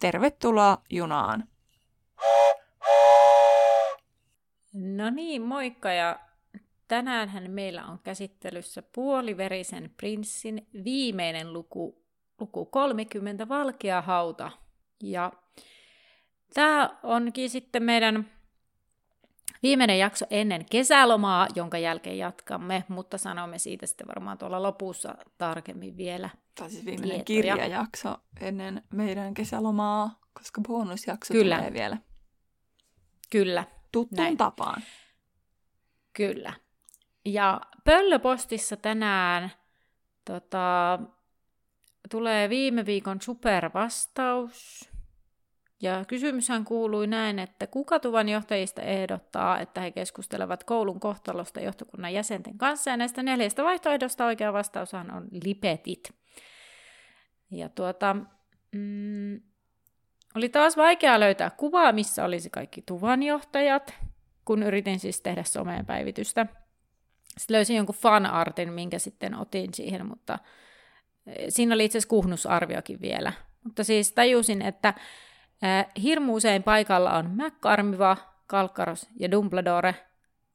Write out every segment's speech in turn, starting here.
Tervetuloa junaan! No niin, moikka ja tänäänhän meillä on käsittelyssä puoliverisen prinssin viimeinen luku, luku 30 Valkea hauta. Ja tämä onkin sitten meidän viimeinen jakso ennen kesälomaa, jonka jälkeen jatkamme, mutta sanomme siitä sitten varmaan tuolla lopussa tarkemmin vielä. Tämä siis viimeinen tietoja. kirjajakso ennen meidän kesälomaa, koska bonusjakso Kyllä. tulee vielä. Kyllä. Tuttuun Näin. tapaan. Kyllä. Ja Pöllöpostissa tänään tota, tulee viime viikon supervastaus. Ja kysymyshän kuului näin, että kuka tuvan johtajista ehdottaa, että he keskustelevat koulun kohtalosta johtokunnan jäsenten kanssa. Ja näistä neljästä vaihtoehdosta oikea vastaushan on lipetit. Ja tuota, mm, oli taas vaikea löytää kuvaa, missä olisi kaikki tuvanjohtajat, kun yritin siis tehdä someen päivitystä. Sitten löysin jonkun fanartin, minkä sitten otin siihen, mutta eh, siinä oli itse asiassa kuhnusarviokin vielä. Mutta siis tajusin, että äh, hirmu usein paikalla on McCarmiva, Kalkkaros ja Dumbledore,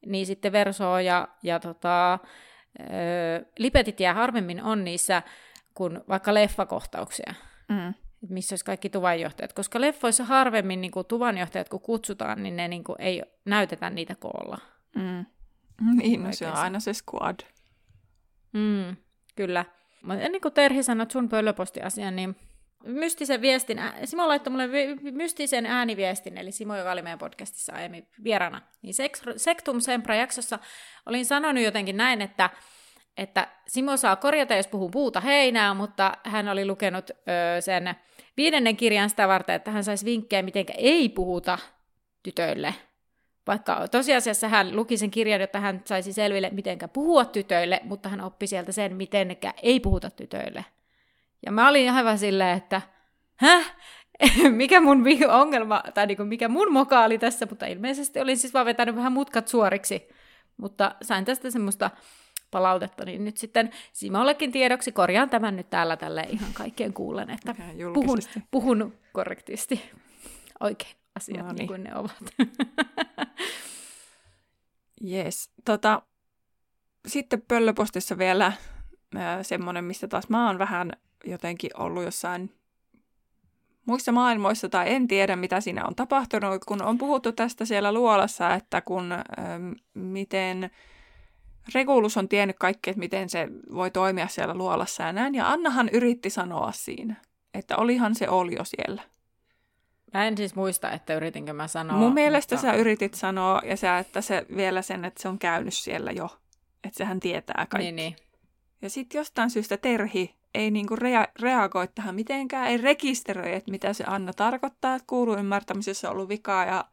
niin sitten Verso ja, ja tota, äh, Lipetit jää harvemmin on niissä kuin vaikka leffakohtauksia. Mm missä olisi kaikki tuvanjohtajat, koska leffoissa harvemmin niin kuin, tuvanjohtajat, kun kutsutaan, niin ne niin kuin, ei näytetä niitä koolla. Mm. Niin, no se on aina se squad. Mm, kyllä. Mutta ennen kuin Terhi sanoi sun pöllöpostiasian, niin mystisen viestin, Simo laittoi mulle mystisen ääniviestin, eli Simo, joka oli meidän podcastissa aiemmin vierana, niin Sektum Sempra jaksossa olin sanonut jotenkin näin, että, että Simo saa korjata, jos puhuu puuta heinää, mutta hän oli lukenut ö, sen viidennen kirjan sitä varten, että hän saisi vinkkejä, miten ei puhuta tytöille vaikka tosiasiassa hän luki sen kirjan, jotta hän saisi selville, miten puhua tytöille, mutta hän oppi sieltä sen, miten ei puhuta tytöille. Ja mä olin aivan silleen, että häh? mikä mun ongelma, tai niin kuin mikä mun moka oli tässä, mutta ilmeisesti olin siis vaan vetänyt vähän mutkat suoriksi. Mutta sain tästä semmoista palautetta, niin nyt sitten Simollekin tiedoksi korjaan tämän nyt täällä tälle ihan kaikkien kuulen, että puhun, puhun korrektisti oikein asiat no niin. niin kuin ne ovat. Yes. Tota, sitten pöllöpostissa vielä semmoinen, mistä taas mä oon vähän jotenkin ollut jossain muissa maailmoissa tai en tiedä, mitä siinä on tapahtunut, kun on puhuttu tästä siellä luolassa, että kun ö, miten Regulus on tiennyt kaikki, että miten se voi toimia siellä luolassa ja näin. Ja Annahan yritti sanoa siinä, että olihan se olio siellä. Mä en siis muista, että yritinkö mä sanoa. Mun mielestä mutta... sä yritit sanoa, ja sä, että se vielä sen, että se on käynyt siellä jo. Että sehän tietää kaikki. Niin, niin. Ja sitten jostain syystä Terhi ei niinku rea- reagoi tähän mitenkään, ei rekisteröi, että mitä se Anna tarkoittaa, että kuuluu ymmärtämisessä on ollut vikaa ja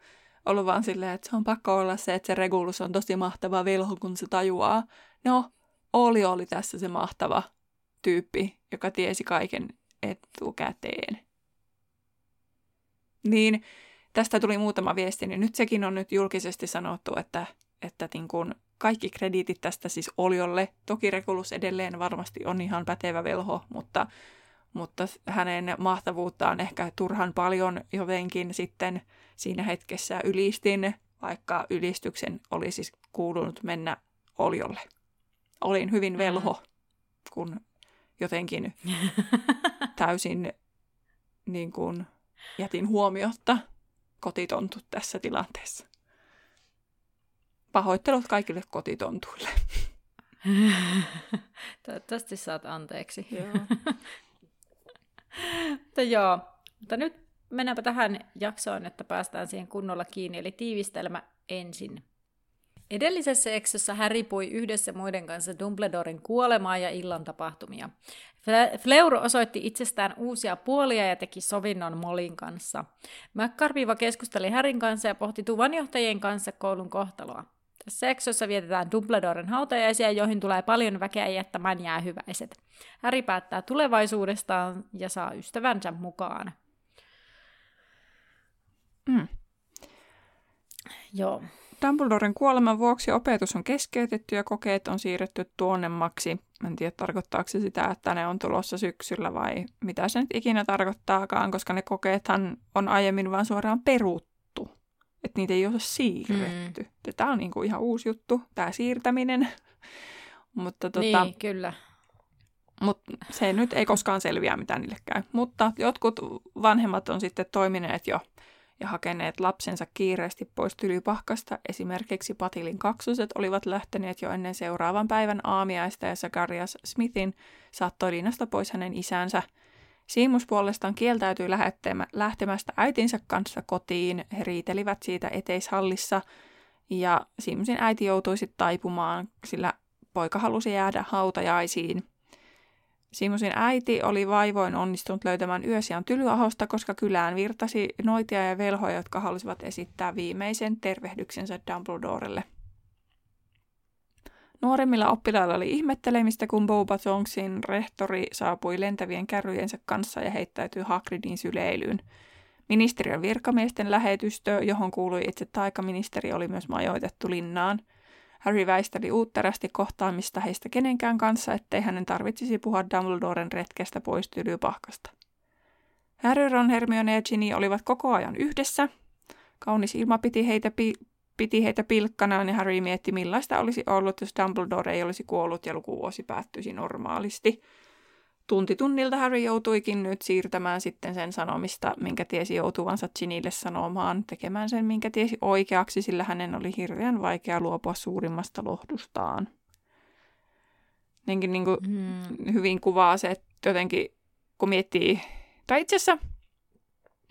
ollut vaan silleen, että se on pakko olla se, että se Regulus on tosi mahtava velho, kun se tajuaa. No, Oli oli tässä se mahtava tyyppi, joka tiesi kaiken etukäteen niin tästä tuli muutama viesti, niin nyt sekin on nyt julkisesti sanottu, että, että niin kuin kaikki krediitit tästä siis Oljolle. Toki Rekulus edelleen varmasti on ihan pätevä velho, mutta, mutta hänen mahtavuuttaan ehkä turhan paljon jotenkin sitten siinä hetkessä ylistin, vaikka ylistyksen olisi kuulunut mennä Oljolle. Olin hyvin velho, kun jotenkin täysin niin kuin jätin huomiotta kotitontut tässä tilanteessa. Pahoittelut kaikille kotitontuille. Toivottavasti saat anteeksi. Joo. mutta joo, mutta nyt mennäänpä tähän jaksoon, että päästään siihen kunnolla kiinni. Eli tiivistelmä ensin. Edellisessä eksossa Harry pui yhdessä muiden kanssa Dumbledoren kuolemaa ja illan tapahtumia. Fleur osoitti itsestään uusia puolia ja teki sovinnon Molin kanssa. McCarviva keskusteli Härin kanssa ja pohti tuvanjohtajien kanssa koulun kohtaloa. Tässä eksossa vietetään Dumbledoren hautajaisia, joihin tulee paljon väkeä jättämään jäähyväiset. Häri päättää tulevaisuudestaan ja saa ystävänsä mukaan. Mm. Joo. Dumbledoren kuoleman vuoksi opetus on keskeytetty ja kokeet on siirretty tuonnemmaksi. En tiedä, tarkoittaako se sitä, että ne on tulossa syksyllä vai mitä se nyt ikinä tarkoittaakaan, koska ne kokeethan on aiemmin vain suoraan peruttu. Että niitä ei ole siirretty. Mm. Tämä on niinku ihan uusi juttu, tämä siirtäminen. Mutta tota, niin, kyllä. Mutta se nyt ei koskaan selviä, mitä niille käy. Mutta jotkut vanhemmat on sitten toimineet jo ja hakeneet lapsensa kiireesti pois tylypahkasta. Esimerkiksi Patilin kaksoset olivat lähteneet jo ennen seuraavan päivän aamiaista ja Zacharias Smithin saattoi linnasta pois hänen isänsä. Siimus puolestaan kieltäytyi lähtemästä äitinsä kanssa kotiin. He riitelivät siitä eteishallissa ja Siimusin äiti joutui sitten taipumaan, sillä poika halusi jäädä hautajaisiin. Simusin äiti oli vaivoin onnistunut löytämään yösiän Tylyahosta, koska kylään virtasi noitia ja velhoja, jotka halusivat esittää viimeisen tervehdyksensä Dumbledorelle. Nuoremmilla oppilailla oli ihmettelemistä, kun Boba Tongsin rehtori saapui lentävien kärryjensä kanssa ja heittäytyi Hagridin syleilyyn. Ministeriön virkamiesten lähetystö, johon kuului itse taikaministeri, oli myös majoitettu linnaan – Harry väisteli uutterasti kohtaamista heistä kenenkään kanssa, ettei hänen tarvitsisi puhua Dumbledoren retkestä pois tylypahkasta. Harry, Ron, Hermione ja Ginny olivat koko ajan yhdessä. Kaunis ilma piti heitä, pi- piti heitä pilkkanaan ja Harry mietti, millaista olisi ollut, jos Dumbledore ei olisi kuollut ja lukuvuosi päättyisi normaalisti – tunti tunnilta Harry joutuikin nyt siirtämään sitten sen sanomista, minkä tiesi joutuvansa Ginille sanomaan, tekemään sen, minkä tiesi oikeaksi, sillä hänen oli hirveän vaikea luopua suurimmasta lohdustaan. Jotenkin niin kuin hmm. hyvin kuvaa se, että jotenkin kun miettii, tai itse asiassa,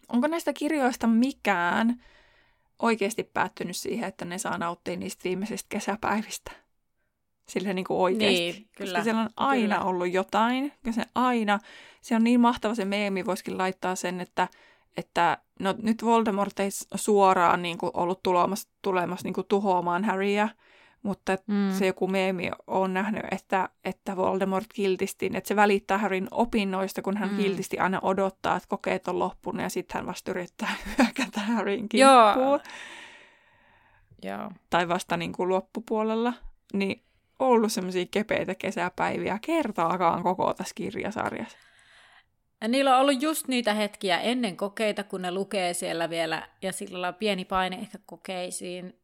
onko näistä kirjoista mikään oikeasti päättynyt siihen, että ne saa nauttia niistä viimeisistä kesäpäivistä? sille niin kuin oikeasti. Niin, kyllä. Koska siellä on aina kyllä. ollut jotain, se aina, se on niin mahtava se meemi, voisikin laittaa sen, että, että no, nyt Voldemort ei suoraan niin kuin, ollut tulemassa, tulemassa niin kuin, tuhoamaan Harryä, mutta mm. se joku meemi on nähnyt, että, että Voldemort kiltisti, että se välittää Harryn opinnoista, kun hän mm. kiltisti aina odottaa, että kokeet on loppunut ja sitten hän vasta yrittää hyökätä Harryn kimppuun. Joo. Joo. Tai vasta niin kuin loppupuolella. Niin ollut semmoisia kepeitä kesäpäiviä kertaakaan koko tässä kirjasarjassa. Ja niillä on ollut just niitä hetkiä ennen kokeita, kun ne lukee siellä vielä, ja sillä on pieni paine ehkä kokeisiin.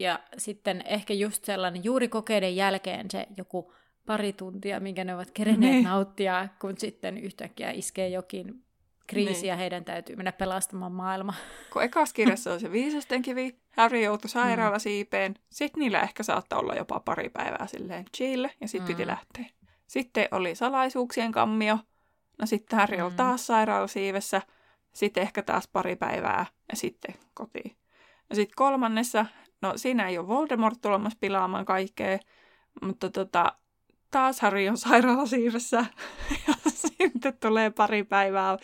Ja sitten ehkä just sellainen juuri kokeiden jälkeen se joku pari tuntia, minkä ne ovat kerenneet niin. nauttia, kun sitten yhtäkkiä iskee jokin kriisi niin. ja heidän täytyy mennä pelastamaan maailma. Kun ekas kirjassa on se viisasten kivi, Harry joutui sairaalasiipeen, mm. sitten niillä ehkä saattaa olla jopa pari päivää silleen chille ja sitten mm. piti lähteä. Sitten oli salaisuuksien kammio, no sitten Harry mm. oli taas sairaalasiivessä, sitten ehkä taas pari päivää ja sitten kotiin. Ja sitten kolmannessa, no siinä ei ole Voldemort tulemassa pilaamaan kaikkea, mutta tota, taas Harry on sairaalasiivessä ja sitten tulee pari päivää.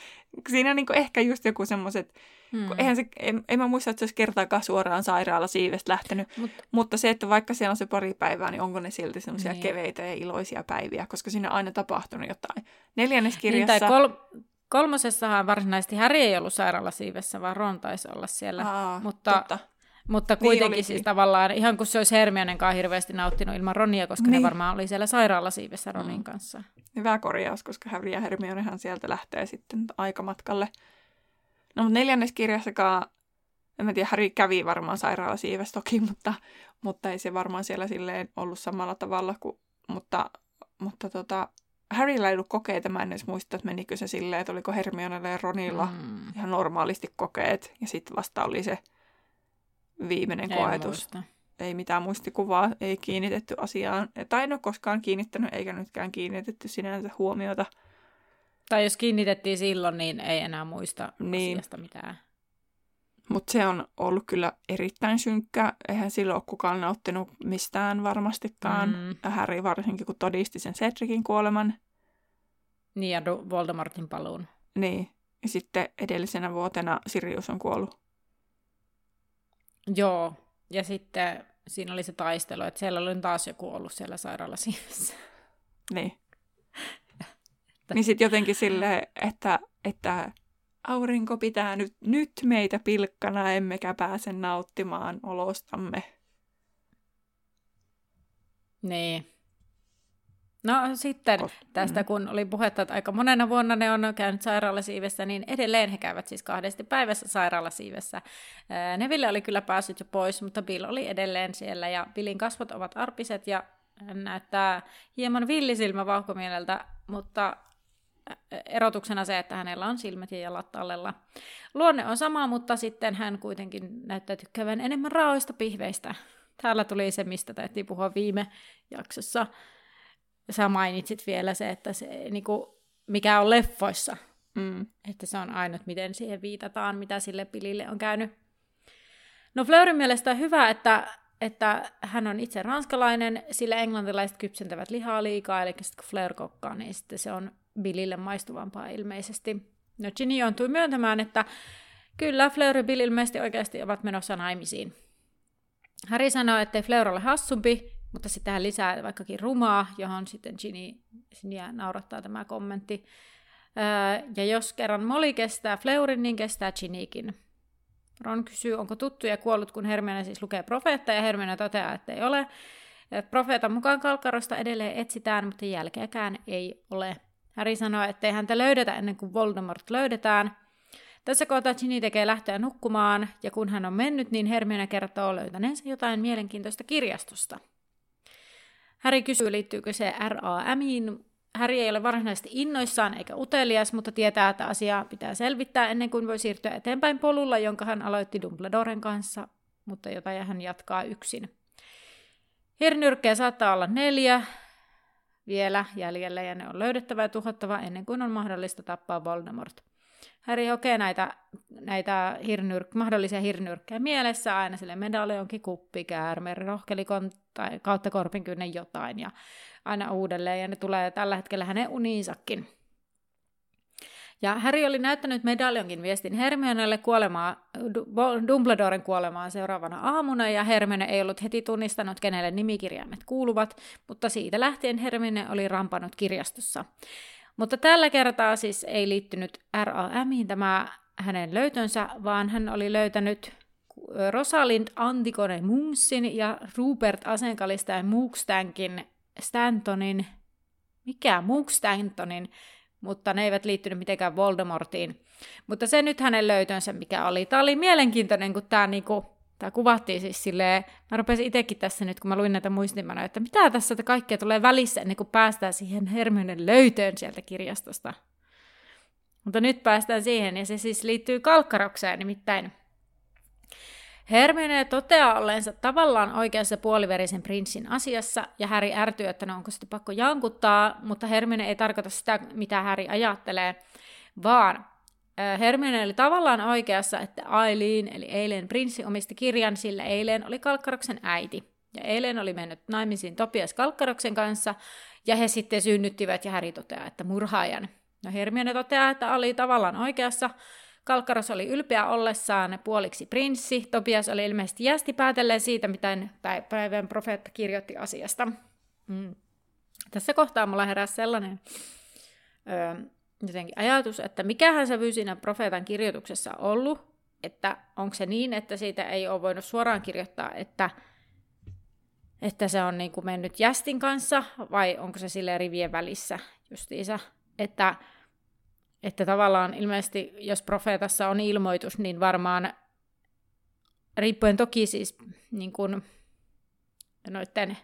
Siinä on niin ehkä just joku semmoiset, hmm. eihän se, en, en mä muista, että se olisi kertaakaan suoraan sairaalasiivestä lähtenyt, Mut, mutta se, että vaikka siellä on se pari päivää, niin onko ne silti semmoisia niin. keveitä ja iloisia päiviä, koska siinä on aina tapahtunut jotain. Neljännes kirjassa... Niin, tai kol- kolmosessahan varsinaisesti Harry ei ollut sairaalasiivessä, vaan Ron taisi olla siellä. Aa, mutta totta. Mutta niin kuitenkin niin siis tavallaan, ihan kuin se olisi Hermionenkaan hirveästi nauttinut ilman Ronia, koska niin. ne varmaan oli siellä sairaalasiivessä Ronin mm. kanssa. Hyvä korjaus, koska Harry ja Hermionehan sieltä lähtee sitten aikamatkalle. No mutta neljännes kirjassakaan, en mä tiedä, Harry kävi varmaan sairaalasiivessä toki, mutta, mutta ei se varmaan siellä silleen ollut samalla tavalla kuin, mutta, mutta tota, Harryllä ei ollut kokeita, mä en edes muista, että menikö se silleen, että oliko Hermionella ja Ronilla mm. ihan normaalisti kokeet, ja sitten vasta oli se viimeinen ei koetus. Muista. Ei mitään muistikuvaa, ei kiinnitetty asiaan. Tai en ole koskaan kiinnittänyt, eikä nytkään kiinnitetty sinänsä huomiota. Tai jos kiinnitettiin silloin, niin ei enää muista niin. asiasta mitään. Mutta se on ollut kyllä erittäin synkkä. Eihän silloin ole kukaan nauttinut mistään varmastikaan. Mm. Harry varsinkin, kun todisti sen Cedricin kuoleman. Niin, ja Voldemortin paluun. Niin. Ja sitten edellisenä vuotena Sirius on kuollut. Joo. Ja sitten siinä oli se taistelu, että siellä oli taas joku ollut siellä sairaalasiivessä. Niin. niin sitten jotenkin silleen, että, että aurinko pitää nyt, nyt meitä pilkkana, emmekä pääse nauttimaan olostamme. Niin. No sitten tästä, mm. kun oli puhetta, että aika monena vuonna ne on käynyt sairaalasiivessä, niin edelleen he käyvät siis kahdesti päivässä sairaalasiivessä. Neville oli kyllä päässyt jo pois, mutta Bill oli edelleen siellä ja Billin kasvot ovat arpiset ja hän näyttää hieman villisilmä vauhkomieleltä, mutta erotuksena se, että hänellä on silmät ja jalat tallella. Luonne on sama, mutta sitten hän kuitenkin näyttää tykkäävän enemmän raoista pihveistä. Täällä tuli se, mistä täytyy puhua viime jaksossa. Sä mainitsit vielä se, että se, niin kuin, mikä on leffoissa. Mm. Että se on ainut, miten siihen viitataan, mitä sille pilille on käynyt. No Fleurin mielestä on hyvä, että, että hän on itse ranskalainen, sillä englantilaiset kypsentävät lihaa liikaa, eli sitten kun Fleur kokkaa, niin sitten se on Billille maistuvampaa ilmeisesti. No Ginny jountui myöntämään, että kyllä Fleur ja Bill ilmeisesti oikeasti ovat menossa naimisiin. Harry sanoi, ettei Fleur ole hassumpi, mutta sitten hän lisää vaikkakin rumaa, johon sitten Ginny, Ginny naurattaa tämä kommentti. ja jos kerran Molly kestää Fleurin, niin kestää Ginnykin. Ron kysyy, onko tuttuja kuollut, kun Hermione siis lukee profeetta, ja Hermione toteaa, että ei ole. Profeetan mukaan Kalkarosta edelleen etsitään, mutta jälkeäkään ei ole. Harry sanoo, ettei häntä löydetä ennen kuin Voldemort löydetään. Tässä kohtaa Ginny tekee lähteä nukkumaan, ja kun hän on mennyt, niin Hermione kertoo löytäneensä jotain mielenkiintoista kirjastosta. Harry kysyy, liittyykö se RAMiin. Harry ei ole varsinaisesti innoissaan eikä utelias, mutta tietää, että asiaa pitää selvittää ennen kuin voi siirtyä eteenpäin polulla, jonka hän aloitti Dumbledoren kanssa, mutta jota hän jatkaa yksin. Hirnyrkkejä saattaa olla neljä, vielä jäljellä ja ne on löydettävä ja tuhottava ennen kuin on mahdollista tappaa Voldemort. Harry hokee näitä, näitä hirnyrk, mahdollisia hirnyrkkejä mielessä aina sille medaljonkin kuppi, käärme, rohkelikon tai kautta korpinkynnen jotain ja aina uudelleen ja ne tulee tällä hetkellä hänen uniinsakin. Ja Harry oli näyttänyt medaljonkin viestin Hermionelle kuolemaa, Dumbledoren kuolemaan seuraavana aamuna, ja Hermione ei ollut heti tunnistanut, kenelle nimikirjaimet kuuluvat, mutta siitä lähtien Hermione oli rampannut kirjastossa. Mutta tällä kertaa siis ei liittynyt RAMiin tämä hänen löytönsä, vaan hän oli löytänyt Rosalind Antigone Munksin ja Rupert Asenkalista ja Mookstankin Stantonin, mikä Mookstantonin mutta ne eivät liittynyt mitenkään Voldemortiin. Mutta se nyt hänen löytönsä, mikä oli. Tämä oli mielenkiintoinen, kun tämä niinku, Tämä kuvattiin siis silleen, mä rupesin itsekin tässä nyt, kun mä luin näitä muistimanoja, että mitä tässä kaikkea tulee välissä ennen kuin päästään siihen Hermionen löytöön sieltä kirjastosta. Mutta nyt päästään siihen, ja se siis liittyy kalkkarokseen, nimittäin Hermione toteaa olleensa tavallaan oikeassa puoliverisen prinssin asiassa, ja Häri ärtyy, että no onko sitä pakko jankuttaa, mutta Hermione ei tarkoita sitä, mitä Häri ajattelee, vaan Hermione oli tavallaan oikeassa, että Aileen, eli eilen prinssi, omisti kirjan, sillä eilen oli Kalkkaroksen äiti. Ja eilen oli mennyt naimisiin Topias Kalkkaroksen kanssa, ja he sitten synnyttivät, ja Häri toteaa, että murhaajan. No Hermione toteaa, että oli tavallaan oikeassa, Kalkkaros oli ylpeä ollessaan puoliksi prinssi. Topias oli ilmeisesti jästi päätelleen siitä, mitä päivän profeetta kirjoitti asiasta. Mm. Tässä kohtaa mulla heräsi sellainen öö, jotenkin ajatus, että mikähän sävy siinä profeetan kirjoituksessa ollut, että onko se niin, että siitä ei ole voinut suoraan kirjoittaa, että, että se on niin kuin mennyt jästin kanssa, vai onko se sille rivien välissä justiinsa, että että tavallaan ilmeisesti, jos profeetassa on ilmoitus, niin varmaan riippuen toki siis niin kuin, noitten,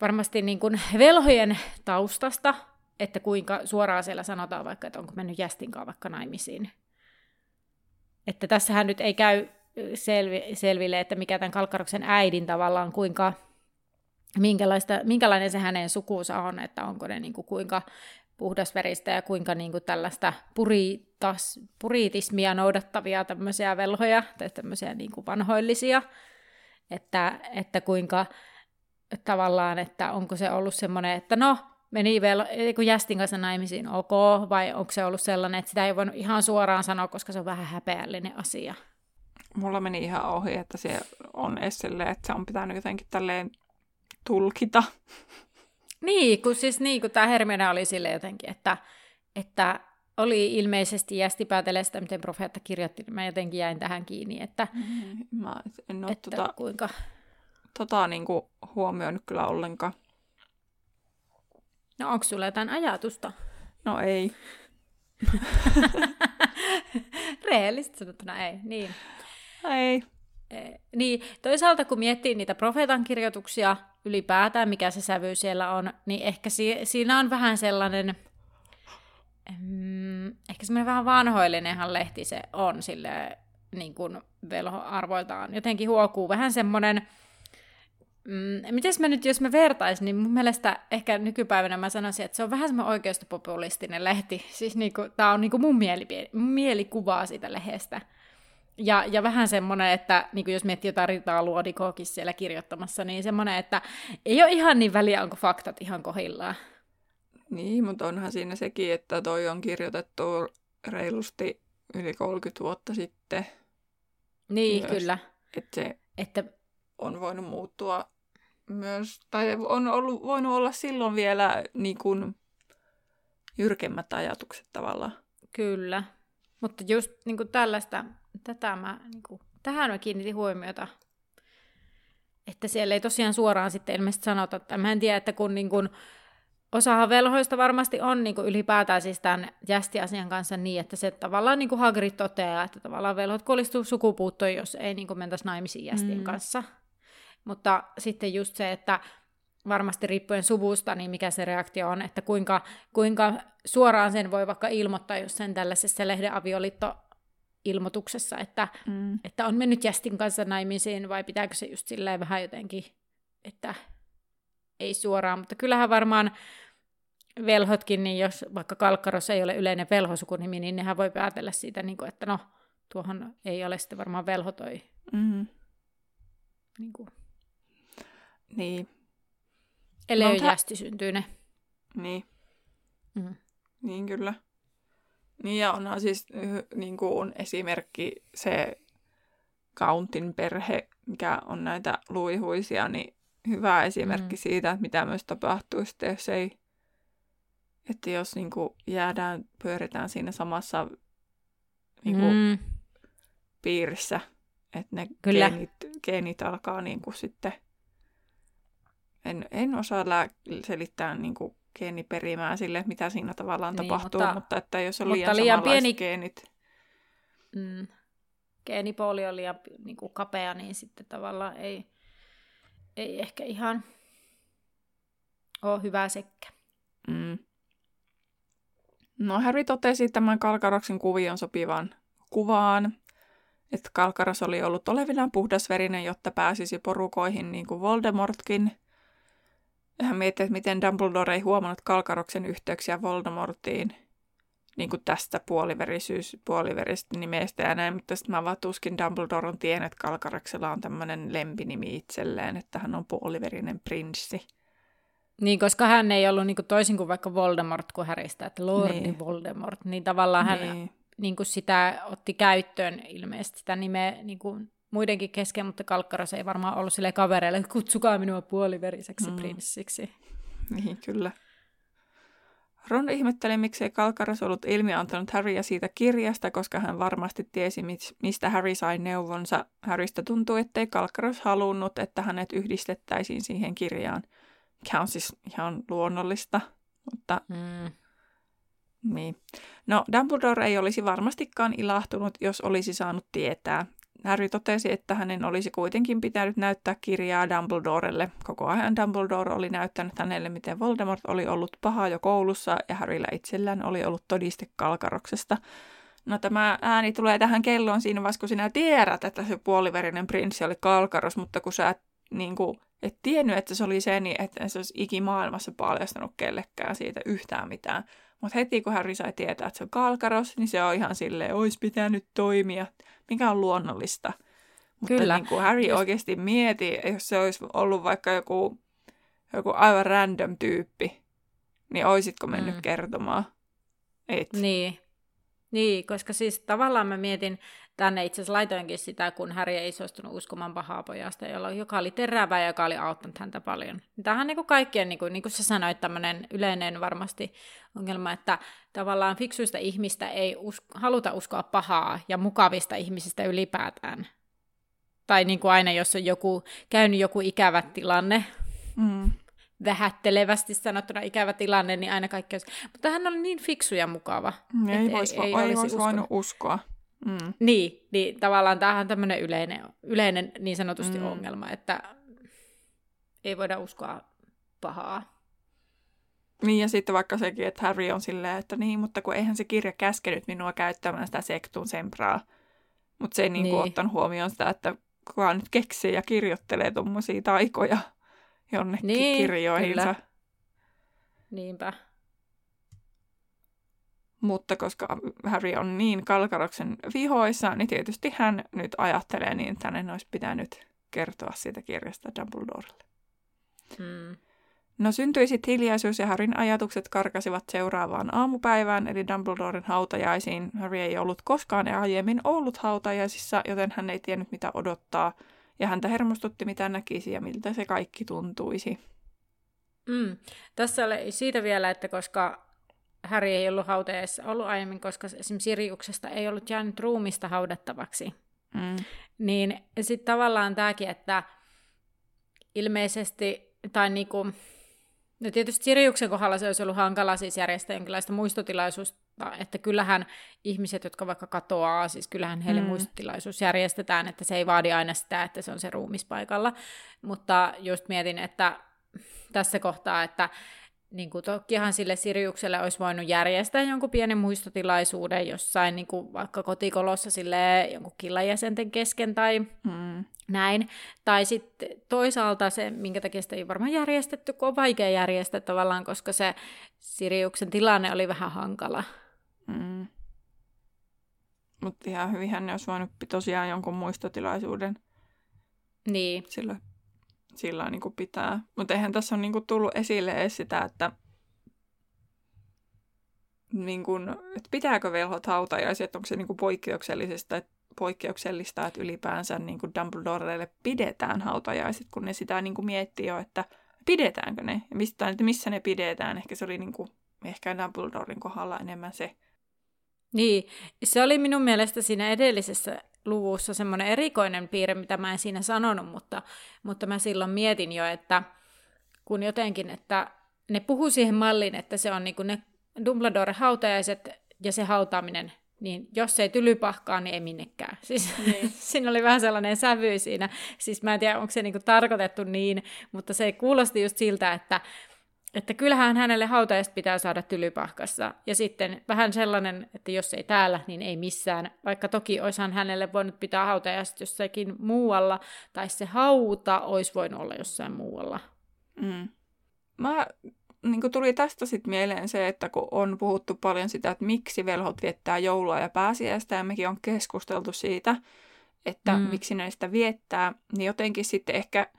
varmasti niin kuin velhojen taustasta, että kuinka suoraan siellä sanotaan vaikka, että onko mennyt jästinkaan vaikka naimisiin. Että tässähän nyt ei käy selvi, selville, että mikä tämän Kalkkaroksen äidin tavallaan kuinka minkälaista, minkälainen se hänen sukuunsa on, että onko ne niin kuin kuinka puhdasveristä ja kuinka niin kuin tällaista puritas, puritismia noudattavia tämmöisiä velhoja tai tämmöisiä niin kuin vanhoillisia, että, että kuinka tavallaan, että onko se ollut semmoinen, että no, meni vel, kun Jästin kanssa naimisiin, ok, vai onko se ollut sellainen, että sitä ei voinut ihan suoraan sanoa, koska se on vähän häpeällinen asia. Mulla meni ihan ohi, että se on esille, että se on pitänyt jotenkin tälleen tulkita. Niin, kun siis niin, kun tämä Hermione oli sille jotenkin, että, että oli ilmeisesti jästi päätellä sitä, miten profeetta kirjoitti, niin mä jotenkin jäin tähän kiinni, että, mm, mä en ole että tota, kuinka... tota niin kuin huomioinut kyllä ollenkaan. No onko sulla jotain ajatusta? No ei. Rehellisesti sanottuna ei, niin. Ei. E, niin, toisaalta kun miettii niitä profeetan kirjoituksia ylipäätään, mikä se sävy siellä on, niin ehkä si- siinä on vähän sellainen, mm, ehkä semmoinen vähän vanhoillinenhan lehti se on sille niin kuin velhoarvoiltaan. Jotenkin huokuu vähän semmoinen, mm, miten mä nyt, jos mä vertaisin, niin mun mielestä ehkä nykypäivänä mä sanoisin, että se on vähän semmoinen oikeistopopulistinen lehti. Siis niinku, tää on niinku mun, mielipi- mun mielikuvaa siitä lehdestä. Ja, ja vähän semmoinen, että niin jos miettii jotain Ritaa Luodikoakin siellä kirjoittamassa, niin semmoinen, että ei ole ihan niin väliä, onko faktat ihan kohillaan. Niin, mutta onhan siinä sekin, että toi on kirjoitettu reilusti yli 30 vuotta sitten. Niin, myös. kyllä. Että se että... on voinut muuttua myös, tai on ollut, voinut olla silloin vielä niin kuin jyrkemmät ajatukset tavallaan. Kyllä, mutta just niin kuin tällaista tätä mä, niin kuin, tähän mä kiinnitin huomiota, että siellä ei tosiaan suoraan sitten ilmeisesti sanota, että mä en tiedä, että kun niin kuin, osahan velhoista varmasti on niin kuin ylipäätään siis tämän jästiasian kanssa niin, että se tavallaan niin kuin Hagrid toteaa, että tavallaan velhot kolistuu sukupuuttoon, jos ei niin kuin mentäisi naimisiin jästien mm. kanssa. Mutta sitten just se, että varmasti riippuen suvusta, niin mikä se reaktio on, että kuinka, kuinka suoraan sen voi vaikka ilmoittaa, jos sen tällaisessa lehden avioliitto ilmoituksessa, että, mm. että on mennyt Jästin kanssa naimisiin, vai pitääkö se just silleen vähän jotenkin, että ei suoraan, mutta kyllähän varmaan velhotkin, niin jos vaikka Kalkkaros ei ole yleinen velhosukunimi, niin nehän voi päätellä siitä, niin kuin, että no, tuohon ei ole sitten varmaan velho toi. Mm. Niin. Kuin. Niin. Ellei no, ole jästi syntyy Niin. Mm. Niin kyllä. Niin ja onhan siis niin kuin esimerkki se Countin perhe, mikä on näitä luihuisia, niin hyvä esimerkki mm. siitä, että mitä myös tapahtuu sitten, jos ei, että jos niin kuin jäädään, pyöritään siinä samassa niin kuin mm. piirissä, että ne Kyllä. Geenit, geenit alkaa niin kuin sitten, en, en osaa lää, selittää niin kuin geeniperimää sille, mitä siinä tavallaan niin, tapahtuu, mutta, mutta että jos on liian, liian pieni geenit. Mm, geenipooli on liian niin kuin kapea, niin sitten tavallaan ei, ei ehkä ihan ole hyvä sekkä. Mm. No Harry totesi tämän Kalkaroksen kuvion sopivan kuvaan, että Kalkaros oli ollut olevinaan puhdasverinen, jotta pääsisi porukoihin niin kuin Voldemortkin – hän mietti, että miten Dumbledore ei huomannut Kalkaroksen yhteyksiä Voldemortiin niin kuin tästä puoliverisyys, puoliveristä nimestä ja näin, mutta sitten mä vaan tuskin Dumbledore on tiennyt, että Kalkaroksella on tämmöinen lempinimi itselleen, että hän on puoliverinen prinssi. Niin, koska hän ei ollut niin kuin toisin kuin vaikka Voldemort kuin Häristä, että Lordi niin. Voldemort, niin tavallaan hän niin. Niin kuin sitä otti käyttöön ilmeisesti sitä nimeä niin kuin muidenkin kesken, mutta Kalkkaros ei varmaan ollut sille kavereille, että kutsukaa minua puoliveriseksi mm. prinssiksi. Niin, kyllä. Ron ihmetteli, miksei Kalkaros ollut ilmiantanut Harryä siitä kirjasta, koska hän varmasti tiesi, mistä Harry sai neuvonsa. Harrystä tuntui, ettei Kalkaros halunnut, että hänet yhdistettäisiin siihen kirjaan. Mikä on siis ihan luonnollista, mutta... Mm. Niin. No, Dumbledore ei olisi varmastikaan ilahtunut, jos olisi saanut tietää. Harry totesi, että hänen olisi kuitenkin pitänyt näyttää kirjaa Dumbledorelle. Koko ajan Dumbledore oli näyttänyt hänelle, miten Voldemort oli ollut paha jo koulussa ja Harryllä itsellään oli ollut todiste kalkaroksesta. No tämä ääni tulee tähän kelloon siinä vaiheessa, kun sinä tiedät, että se puoliverinen prinssi oli kalkaros, mutta kun sä niin kuin, et tiennyt, että se oli se, niin että se olisi ikimaailmassa paljastanut kellekään siitä yhtään mitään. Mutta heti kun Harry sai tietää, että se on kalkaros, niin se on ihan silleen, olisi pitänyt toimia, mikä on luonnollista. Mutta Kyllä. Niin kuin Harry Just... oikeasti mieti, jos se olisi ollut vaikka joku, joku aivan random tyyppi, niin oisitko mennyt mm. kertomaan? Et. Niin. Niin, koska siis tavallaan mä mietin, tänne itse asiassa laitoinkin sitä, kun Harry ei suostunut uskomaan pahaa pojasta, joka oli terävä ja joka oli auttanut häntä paljon. Tämähän on niin kuin kaikkien, niin kuin, niin kuin sä sanoit, tämmöinen yleinen varmasti ongelma, että tavallaan fiksuista ihmistä ei us- haluta uskoa pahaa ja mukavista ihmisistä ylipäätään. Tai niin kuin aina, jos on joku, käynyt joku ikävä tilanne, mm vähättelevästi sanottuna ikävä tilanne, niin aina kaikki olisi... Mutta hän oli niin fiksu ja mukava. Ei, ei, vois, ei, ei, ei olisi voinut uskoa. Mm. Niin, niin, tavallaan tämähän on tämmöinen yleinen, yleinen niin sanotusti mm. ongelma, että ei voida uskoa pahaa. Niin, ja sitten vaikka sekin, että Harry on silleen, että niin, mutta kun eihän se kirja käskenyt minua käyttämään sitä sektun sempraa. Mutta se ei niin. Niin ottanut huomioon sitä, että kukaan nyt keksii ja kirjoittelee tuommoisia taikoja jonnekin niin, kirjoihinsa. Kyllä. Niinpä. Mutta koska Harry on niin Kalkaroksen vihoissa, niin tietysti hän nyt ajattelee niin, että hänen olisi pitänyt kertoa siitä kirjasta Dumbledorelle. Hmm. No syntyi sitten hiljaisuus ja Harryn ajatukset karkasivat seuraavaan aamupäivään, eli Dumbledoren hautajaisiin. Harry ei ollut koskaan aiemmin ollut hautajaisissa, joten hän ei tiennyt mitä odottaa, ja häntä hermostutti mitä näkisi ja miltä se kaikki tuntuisi. Mm. Tässä oli siitä vielä, että koska Harry ei ollut hautajaisissa ollut aiemmin, koska esimerkiksi Siriuksesta ei ollut jäänyt ruumista haudattavaksi. Mm. Niin sitten tavallaan tämäkin, että ilmeisesti, tai niinku, no tietysti Siriuksen kohdalla se olisi ollut hankala siis järjestää jonkinlaista muistotilaisuutta, että kyllähän ihmiset, jotka vaikka katoaa, siis kyllähän heille mm. muistotilaisuus järjestetään, että se ei vaadi aina sitä, että se on se ruumispaikalla. Mutta just mietin, että tässä kohtaa, että niin kuin tokihan sille Siriukselle olisi voinut järjestää jonkun pienen muistotilaisuuden jossain niin kuin vaikka kotikolossa sille jonkun killajäsenten kesken tai mm. näin. Tai sitten toisaalta se, minkä takia sitä ei varmaan järjestetty, kun on vaikea järjestää tavallaan, koska se Siriuksen tilanne oli vähän hankala. Mm. Mutta ihan hyvinhän ne olisi voinut tosiaan jonkun muistotilaisuuden niin. silloin sillä niin kuin pitää. Mutta eihän tässä ole niin kuin tullut esille edes sitä, että, niin kuin, että pitääkö velhot hautajaisia, että onko se niin kuin poikkeuksellisesta, että poikkeuksellista, että ylipäänsä niin kuin Dumbledorelle pidetään hautajaiset, kun ne sitä niin kuin miettii jo, että pidetäänkö ne ja mistä, että missä ne pidetään. Ehkä se oli niin kuin, ehkä Dumbledoren kohdalla enemmän se. Niin, se oli minun mielestä siinä edellisessä luvussa semmoinen erikoinen piirre, mitä mä en siinä sanonut, mutta, mutta mä silloin mietin jo, että kun jotenkin, että ne puhuu siihen malliin, että se on niin kuin ne Dumbledore hautajaiset ja se hautaaminen, niin jos se ei tylypahkaa, niin ei minnekään. Siis, niin. siinä oli vähän sellainen sävy siinä. Siis mä en tiedä, onko se niin kuin tarkoitettu niin, mutta se kuulosti just siltä, että että kyllähän hänelle hautajasta pitää saada tylypahkassa. Ja sitten vähän sellainen, että jos ei täällä, niin ei missään. Vaikka toki olisihan hänelle voinut pitää hautajasta jossakin muualla, tai se hauta olisi voinut olla jossain muualla. Mm. Mä niin tuli tästä sitten mieleen se, että kun on puhuttu paljon sitä, että miksi velhot viettää joulua ja pääsiäistä, ja mekin on keskusteltu siitä, että mm. miksi ne sitä viettää, niin jotenkin sitten ehkä –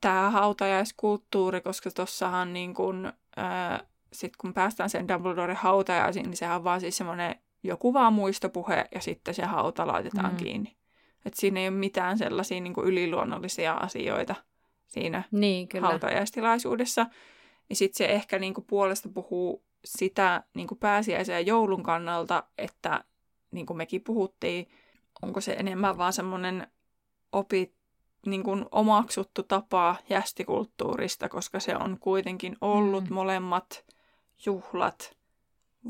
tämä hautajaiskulttuuri, koska tuossahan niin kun, ää, sit kun päästään sen Dumbledore hautajaisiin, niin sehän on vaan siis semmoinen joku vaan muistopuhe ja sitten se hauta laitetaan mm. kiinni. Et siinä ei ole mitään sellaisia niin yliluonnollisia asioita siinä niin, kyllä. hautajaistilaisuudessa. Niin sitten se ehkä niin kuin puolesta puhuu sitä niin kuin pääsiäisen ja joulun kannalta, että niin kuin mekin puhuttiin, onko se enemmän vaan semmoinen opit, niin kuin omaksuttu tapa jästikulttuurista, koska se on kuitenkin ollut mm. molemmat juhlat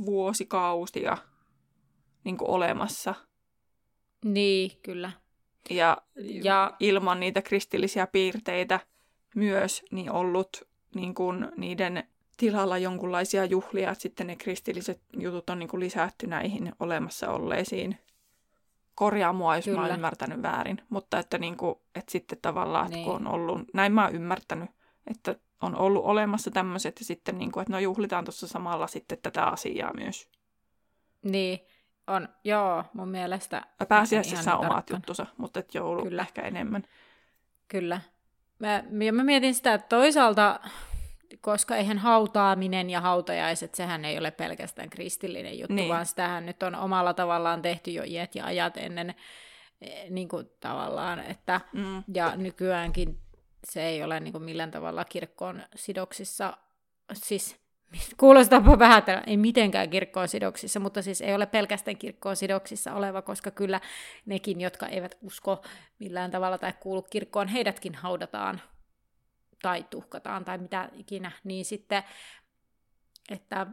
vuosikausia niin kuin olemassa. Niin, kyllä. Ja, ja ilman niitä kristillisiä piirteitä myös niin ollut niin kuin niiden tilalla jonkunlaisia juhlia, että sitten ne kristilliset jutut on niin kuin lisätty näihin olemassa olleisiin korjaa mua, jos Kyllä. mä oon ymmärtänyt väärin. Mutta että, niin kuin, että sitten tavallaan, että Niin. kun on ollut, näin mä oon ymmärtänyt, että on ollut olemassa tämmöiset ja sitten, niin kuin, että no juhlitaan tuossa samalla sitten tätä asiaa myös. Niin, on. Joo, mun mielestä. Pääsiäisessä on omat juttusa, mutta että joulu Kyllä. ehkä enemmän. Kyllä. Mä, ja mä mietin sitä, että toisaalta, koska eihän hautaaminen ja hautajaiset, sehän ei ole pelkästään kristillinen juttu, Niin. vaan sitähän nyt on omalla tavallaan tehty jo iät ja ajat ennen eh, niin kuin tavallaan, että Mm. ja nykyäänkin se ei ole niin kuin millään tavalla kirkkoon sidoksissa, siis kuulostaapa vähän, ei mitenkään kirkkoon sidoksissa, mutta siis ei ole pelkästään kirkkoon sidoksissa oleva, koska kyllä nekin, jotka eivät usko millään tavalla tai kuulu kirkkoon, heidätkin haudataan tai tuhkataan tai mitä ikinä, niin sitten, että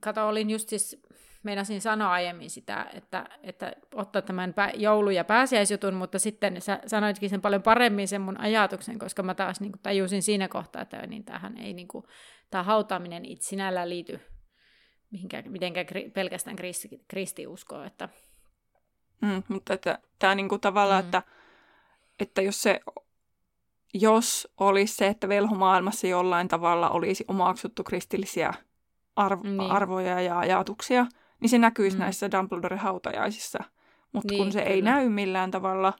kato, olin just siis, meinasin sanoa aiemmin sitä, että, että ottaa tämän pä- joulu- ja pääsiäisjutun, mutta sitten sä sanoitkin sen paljon paremmin sen mun ajatuksen, koska mä taas niin kuin, tajusin siinä kohtaa, että niin tähän ei niin kuin, tämä hautaaminen itse sinällään liity mihinkään, mitenkään kri- pelkästään kristi, kristiuskoon, että Mm, mutta tämä niinku tavallaan, Mm. että, että jos se jos olisi se, että velhomaailmassa jollain tavalla olisi omaksuttu kristillisiä arv- Niin. arvoja ja ajatuksia, niin se näkyisi Mm. näissä Dumbledore hautajaisissa. Mutta Niin, kun se ei kyllä. näy millään tavalla,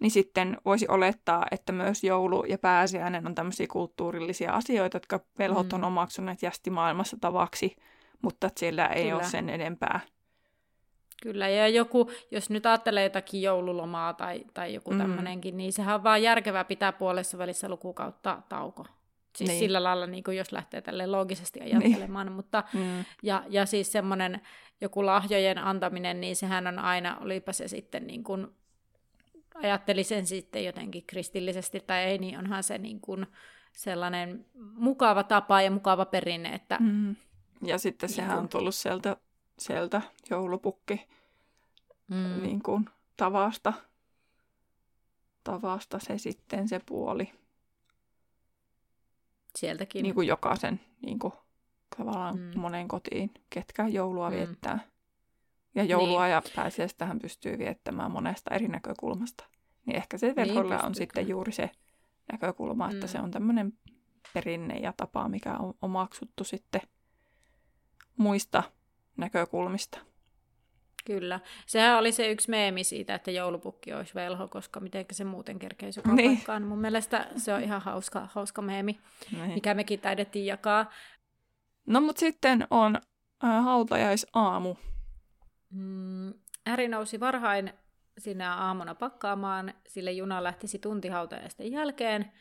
niin sitten voisi olettaa, että myös joulu ja pääsiäinen on tämmöisiä kulttuurillisia asioita, jotka velhot Mm. on omaksuneet jästi maailmassa tavaksi, mutta siellä ei Kyllä. ole sen enempää. Kyllä, ja joku, jos nyt ajattelee jotakin joululomaa tai, tai joku Mm. tämmöinenkin, niin sehän on vaan järkevää pitää puolessa välissä lukukautta tauko. Siis Niin. niin. sillä lailla, niin kuin jos lähtee tälle loogisesti ajattelemaan, niin. mutta Mm. ja, ja siis semmoinen joku lahjojen antaminen, niin sehän on aina, olipa se sitten niin kuin, ajatteli sen sitten jotenkin kristillisesti tai ei, niin onhan se niin kuin sellainen mukava tapa ja mukava perinne, että mm. Mm. Ja sitten sehän Niin on tullut sieltä, sieltä joulupukki Mm, niin kuin tavasta. Tavasta se sitten se puoli. sieltäkin. Niin kuin jokaisen niin kuin, tavallaan Mm. monen kotiin, ketkä joulua Mm. viettää. Ja joulua Niin. ja pääsiäistähän pystyy viettämään monesta eri näkökulmasta. Niin ehkä se velholla on pystyy sitten juuri se näkökulma, että Mm. se on tämmöinen perinne ja tapa, mikä on omaksuttu sitten muista näkökulmista. Kyllä. Sehän oli se yksi meemi siitä, että joulupukki olisi velho, koska miten se muuten kerkeisi joka Niin. paikkaan. Mun mielestä se on ihan hauska, hauska meemi, Niin. mikä mekin taidettiin jakaa. No mutta sitten on äh, hautajaisaamu. Mm, nousi varhain sinä aamuna pakkaamaan, sille juna lähtisi tunti hautajaisten jälkeen.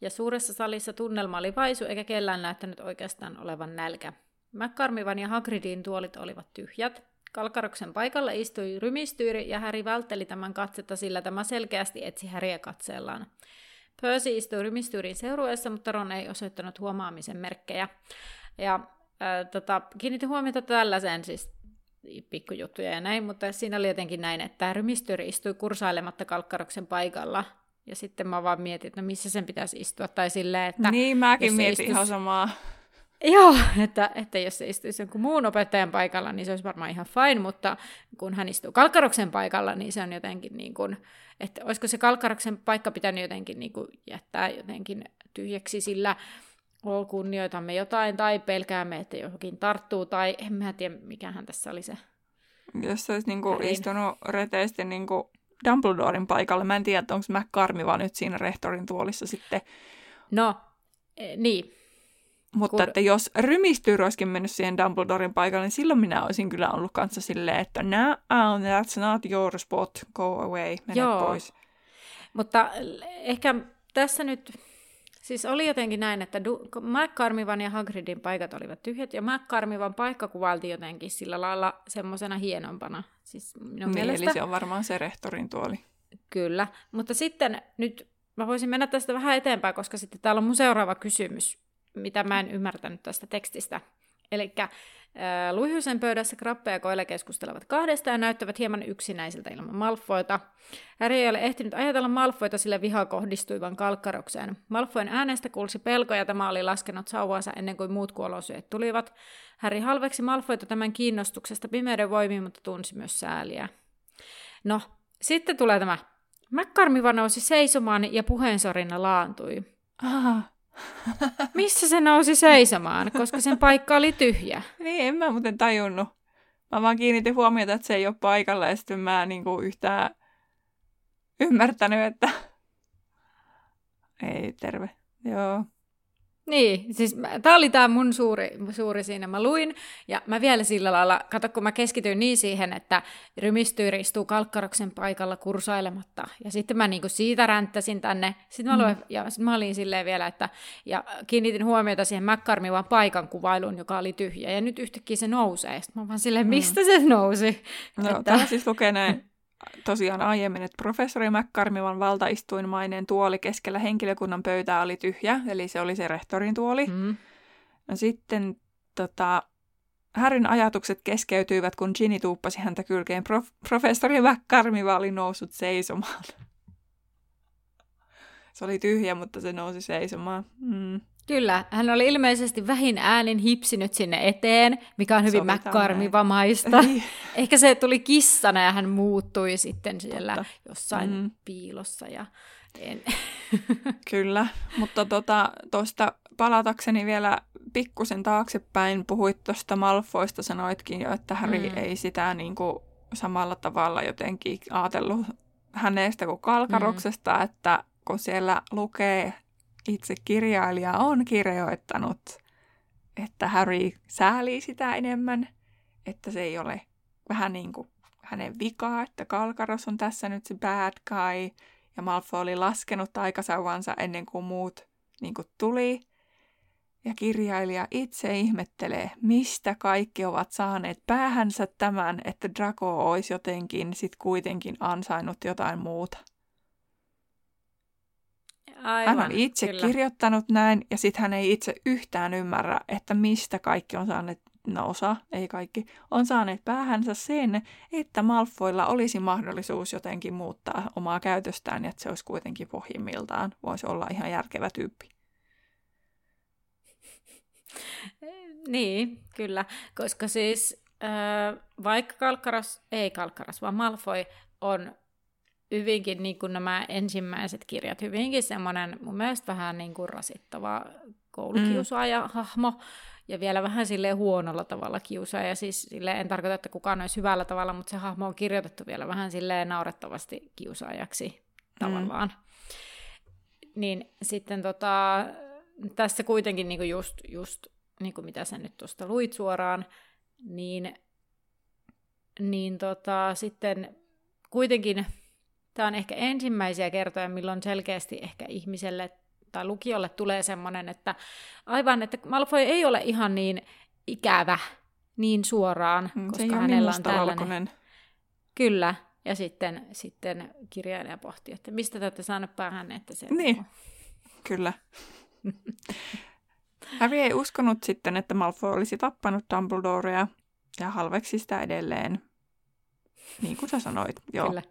Ja suuressa salissa tunnelma oli vaisu, eikä kellään näyttänyt oikeastaan olevan nälkä. McCarmivan ja Hagridin tuolit olivat tyhjät. Kalkaroksen paikalla istui rymistyyri ja Häri vältteli tämän katsetta, sillä tämä selkeästi etsi Häriä katseellaan. Percy istui rymistyyrin seurueessa, mutta Ron ei osoittanut huomaamisen merkkejä. Ja äh, tota, kiinnitin huomiota tällaiseen, siis pikkujuttuja ja näin, mutta siinä oli jotenkin näin, että rymistyyri istui kursailematta kalkkaroksen paikalla. Ja sitten mä vaan mietin, että no missä sen pitäisi istua, tai silleen, että... niin, mäkin mietin istus- ihan samaa. Joo, että, että jos se istuisi jonkun muun opettajan paikalla, niin se olisi varmaan ihan fine, mutta kun hän istuu Kalkkaroksen paikalla, niin se on jotenkin niin kuin, että olisiko se Kalkkaroksen paikka pitänyt jotenkin niin kuin jättää jotenkin tyhjäksi, sillä o, kunnioitamme jotain tai pelkäämme, että johonkin tarttuu, tai en mä tiedä, mikähän tässä oli se. Jos se olisi niinku Härin. istunut reteesti niinku Dumbledoren paikalle, mä en tiedä, onko McCarmi vaan nyt siinä rehtorin tuolissa sitten. No, eh, niin, Mutta Kun- että jos rymistyy olisikin mennyt siihen Dumbledoren paikalle, niin silloin minä olisin kyllä ollut kanssa silleen, että no, that's not your spot, go away, mene Joo. pois. Mutta ehkä tässä nyt, siis oli jotenkin näin, että du- McCarmivan ja Hagridin paikat olivat tyhjät, ja McCarmivan paikka kuvailtiin jotenkin sillä lailla semmoisena hienompana. Siis minun Niin, mielestä eli se on varmaan se rehtorin tuoli. kyllä. Mutta sitten nyt mä voisin mennä tästä vähän eteenpäin, koska sitten täällä on mun seuraava kysymys, mitä mä en ymmärtänyt tästä tekstistä. Eli Luihysen pöydässä Krappe ja Koile keskustelevat kahdesta ja näyttävät hieman yksinäisiltä ilman Malfoita. Harry ei ole ehtinyt ajatella Malfoita, sillä viha kohdistui vain kalkkarokseen. Malfoin äänestä kuulsi pelko ja tämä oli laskenut sauvaansa ennen kuin muut kuolosyöt tulivat. Harry halveksi Malfoita tämän kiinnostuksesta pimeyden voimiin, mutta tunsi myös sääliä. No, sitten tulee tämä. Mäkkarmiva nousi seisomaan ja puheensorina laantui. Ah. Missä se nousi seisomaan, koska sen paikka oli tyhjä? Niin, en mä muuten tajunnut. Mä vaan kiinnitin huomiota, että se ei ole paikalla ja sitten mä niinku yhtään ymmärtänyt, että ei terve. Joo. Niin, siis tämä oli tämä mun suuri, suuri siinä. Mä luin, ja mä vielä sillä lailla, kato kun mä keskityin niin siihen, että rymistyyri istuu kalkkaroksen paikalla kursailematta. Ja sitten mä niinku siitä ränttäsin tänne. Sitten mä, luin, mm. ja sit mä olin silleen vielä, että ja kiinnitin huomiota siihen McCarmivan paikan kuvailuun, joka oli tyhjä. Ja nyt yhtäkkiä se nousee. Sitten mä vaan silleen, mm. mistä mm. se nousi? No, että... täällä siis lukee näin tosiaan aiemmin, että professori McCarmivan valtaistuinmainen tuoli keskellä henkilökunnan pöytää oli tyhjä, eli se oli se rehtorin tuoli. Mm. No sitten tota, Härin ajatukset keskeytyivät, kun Ginny tuuppasi häntä kylkeen. Prof- professori McCarmiva oli noussut seisomaan. se oli tyhjä, mutta se nousi seisomaan. Mm. Kyllä, hän oli ilmeisesti vähin äänin hipsinyt sinne eteen, mikä on hyvin mäkkarmivamaista. Niin. Ehkä se tuli kissana ja hän muuttui sitten siellä Totta. jossain mm. piilossa. Ja en. Kyllä, mutta tuosta tota, palatakseni vielä pikkusen taaksepäin, puhuit tuosta Malfoista, sanoitkin jo, että Harry mm. ei sitä niin kuin, samalla tavalla jotenkin ajatellut hänestä kuin Kalkaroksesta, mm. että kun siellä lukee itse kirjailija on kirjoittanut, että Harry säälii sitä enemmän, että se ei ole vähän niin kuin hänen vikaa, että Kalkaros on tässä nyt se bad guy, ja Malfoy oli laskenut aikasauvansa ennen kuin muut niin kuin tuli. Ja kirjailija itse ihmettelee, mistä kaikki ovat saaneet päähänsä tämän, että Draco olisi jotenkin sit kuitenkin ansainnut jotain muuta. Aivan, hän on itse kyllä. kirjoittanut näin ja sitten hän ei itse yhtään ymmärrä, että mistä kaikki on saaneet, no osa, ei kaikki, on saaneet päähänsä sen, että Malfoilla olisi mahdollisuus jotenkin muuttaa omaa käytöstään ja että se olisi kuitenkin pohjimmiltaan, voisi olla ihan järkevä tyyppi. Niin, kyllä, koska siis äh, vaikka Kalkkaras, ei Kalkkaras, vaan Malfoy on hyvinkin niin kuin nämä ensimmäiset kirjat, hyvinkin semmoinen mun mielestä vähän niin kuin rasittava koulukiusaaja-hahmo, mm. ja vielä vähän sille huonolla tavalla kiusaaja. Siis silleen, en tarkoita, että kukaan olisi hyvällä tavalla, mutta se hahmo on kirjoitettu vielä vähän silleen naurettavasti kiusaajaksi tavallaan. Mm. Niin sitten tota, tässä kuitenkin niin kuin just, just niin kuin mitä sä nyt tuosta luit suoraan, niin, niin tota, sitten kuitenkin Tämä on ehkä ensimmäisiä kertoja, milloin selkeästi ehkä ihmiselle tai lukiolle tulee semmoinen, että aivan, että Malfoy ei ole ihan niin ikävä niin suoraan, mm, koska se hänellä on tällainen... Valkoinen. Kyllä, ja sitten, sitten kirjailija pohti, että mistä te olette saaneet päähän, että se... Niin, on. kyllä. Harry ei uskonut sitten, että Malfoy olisi tappanut Dumbledorea ja halveksi sitä edelleen, niin kuin sä sanoit. Joo. Kyllä.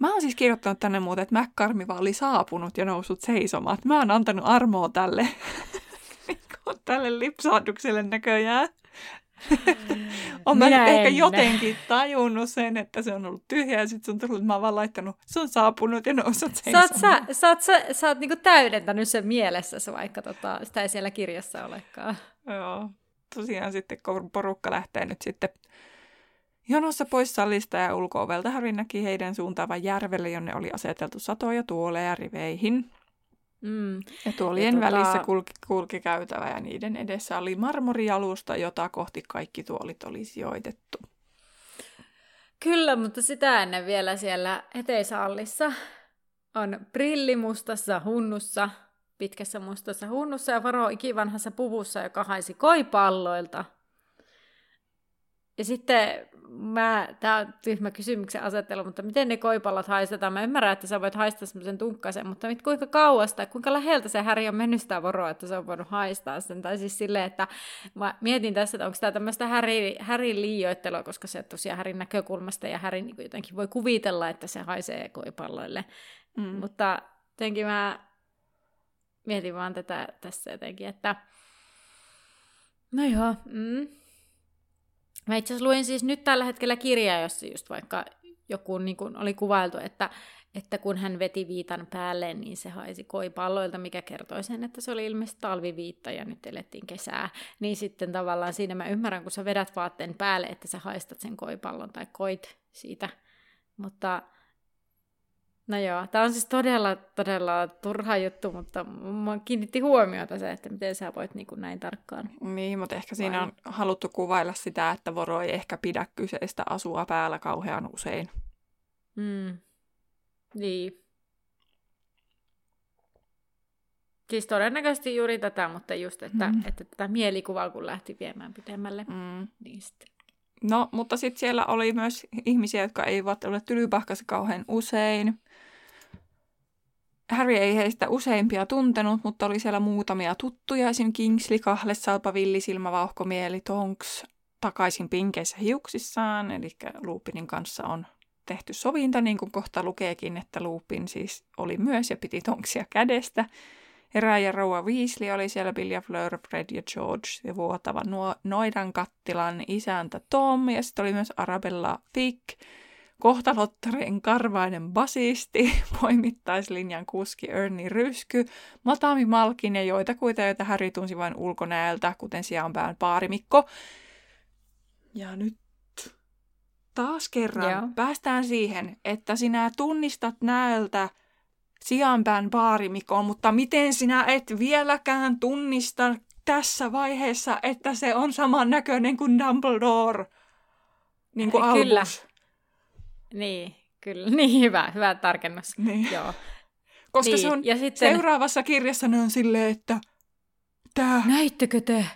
Mä oon siis kirjoittanut tänne muuten, että McCarmiva oli saapunut ja noussut seisomaan. Mä oon antanut armoa tälle, tälle lipsahdukselle näköjään. on mä nyt ehkä jotenkin tajunnut sen, että se on ollut tyhjä ja sitten se on tullut, mä oon vaan laittanut, se on saapunut ja noussut seisomaan. Sä oot, sä, sä, oot, sä, sä oot niinku täydentänyt sen mielessäsi, vaikka tota, sitä ei siellä kirjassa olekaan. Joo, tosiaan sitten kun porukka lähtee nyt sitten Jonossa pois salista ja ulko-ovelta Harry näki heidän suuntaavan järvelle, jonne oli aseteltu satoja tuoleja riveihin. Mm. Ja tuolien ja tota... välissä kulki, kulki käytävä ja niiden edessä oli marmorialusta, jota kohti kaikki tuolit oli sijoitettu. Kyllä, mutta sitä ennen vielä siellä eteisallissa on brillimustassa hunnussa, pitkässä mustassa hunnussa ja varo ikivanhassa puvussa, joka haisi koipalloilta. Ja sitten mä, tää on tyhmä kysymyksen asettelu, mutta miten ne koipallot haistetaan? Mä ymmärrän, että sä voit haistaa semmoisen tunkkasen, mutta mit, kuinka kauas tai kuinka läheltä se Häri on mennyt sitä voroa, että se on voinut haistaa sen. Tai siis silleen, että mä mietin tässä, että onko tämä tämmöistä Häri, Härin liioittelua, koska se tosiaan Härin näkökulmasta ja Häri niin jotenkin voi kuvitella, että se haisee koipalloille. Mm. Mutta jotenkin mä mietin vaan tätä tässä jotenkin, että no joo, mm, Mä itse asiassa luin siis nyt tällä hetkellä kirjaa, jossa just vaikka joku niin kuin oli kuvailtu, että, että kun hän veti viitan päälle, niin se haisi koipalloilta, mikä kertoi sen, että se oli ilmeisesti talviviitta ja nyt elettiin kesää. Niin sitten tavallaan siinä mä ymmärrän, kun sä vedät vaatteen päälle, että sä haistat sen koipallon tai koit siitä. Mutta No joo, tämä on siis todella, todella turha juttu, mutta mä kiinnitti huomiota se, että miten sä voit niin kuin näin tarkkaan. Niin, mutta ehkä siinä on haluttu kuvailla sitä, että voro ei ehkä pidä kyseistä asua päällä kauhean usein. Mm. Niin. Siis todennäköisesti juuri tätä, mutta just, että, mm. että tätä mielikuvaa kun lähti viemään pidemmälle, mm. niin sitten. No, mutta sitten siellä oli myös ihmisiä, jotka eivät ole tylypahkassa kauhean usein. Harry ei heistä useimpia tuntenut, mutta oli siellä muutamia tuttuja, esim. Kingsley, Kahle, Salpa, Villisilmä, Vauhkomieli, Tonks, takaisin pinkeissä hiuksissaan, eli Lupinin kanssa on tehty sovinta, niin kuin kohta lukeekin, että Lupin siis oli myös ja piti Tonksia kädestä. Herä ja rouva Weasley oli siellä Bill ja Fleur, Fred ja George ja vuotava nuo, noidan kattilan isäntä Tom ja sitten oli myös Arabella Fick, kohtalottareen karvainen basisti, poimittaislinjan kuski Ernie Rysky, Matami Malkin ja joita kuita, joita Harry tunsi vain ulkonäöltä, kuten sijaanpään paarimikko. Ja nyt taas kerran Joo. päästään siihen, että sinä tunnistat näöltä sijaanpään baarimikon, mutta miten sinä et vieläkään tunnista tässä vaiheessa, että se on saman näköinen kuin Dumbledore? Niin kuin Albus. Niin, kyllä. Niin, hyvä, hyvä tarkennus. Niin. Joo. Koska niin. se on ja sitten... seuraavassa kirjassa ne on silleen, että tää... Näittekö te?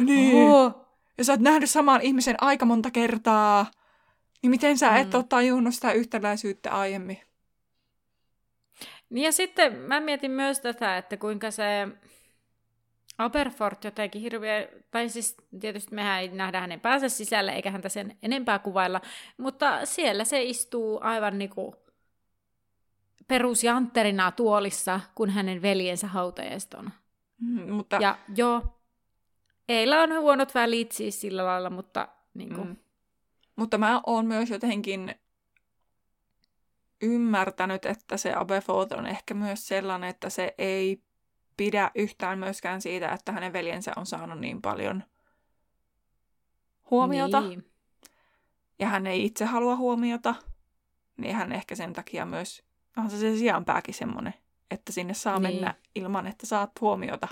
Niin. Oho. Ja sä oot nähnyt saman ihmisen aika monta kertaa. Niin miten sä mm. et ole tajunnut sitä yhtäläisyyttä aiemmin? Niin ja sitten mä mietin myös tätä, että kuinka se Aberfort jotenkin hirveä, tai siis tietysti mehän ei nähdä hänen päänsä sisällä, eikä häntä sen enempää kuvailla, mutta siellä se istuu aivan niinku perusjantterina tuolissa, kun hänen veljensä hautajaiston. Mm, mutta... Ja joo, Eillä on huonot välit siis sillä lailla, mutta niinku... Mm. Mutta mä oon myös jotenkin ymmärtänyt, että se Aberforth on ehkä myös sellainen, että se ei pidä yhtään myöskään siitä, että hänen veljensä on saanut niin paljon huomiota. Niin. Ja hän ei itse halua huomiota. Niin hän ehkä sen takia myös, on se se sijaanpääkin semmoinen, että sinne saa niin. mennä ilman, että saat huomiota.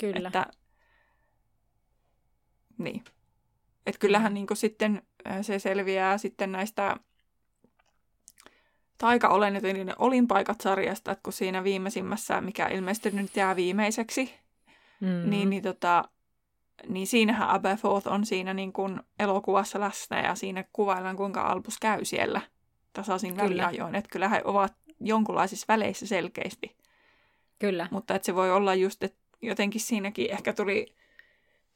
Kyllä. Että, niin. Että kyllähän niin sitten se selviää sitten näistä taika olennetun olinpaikat sarjasta, että kun siinä viimeisimmässä, mikä ilmeisesti nyt jää viimeiseksi, mm. niin, niin, tota, niin siinähän Aberforth on siinä niin kuin elokuvassa läsnä ja siinä kuvaillaan, kuinka Albus käy siellä tasaisin väliajoin. Että kyllä he ovat jonkunlaisissa väleissä selkeästi. Kyllä. Mutta että se voi olla just, että jotenkin siinäkin ehkä tuli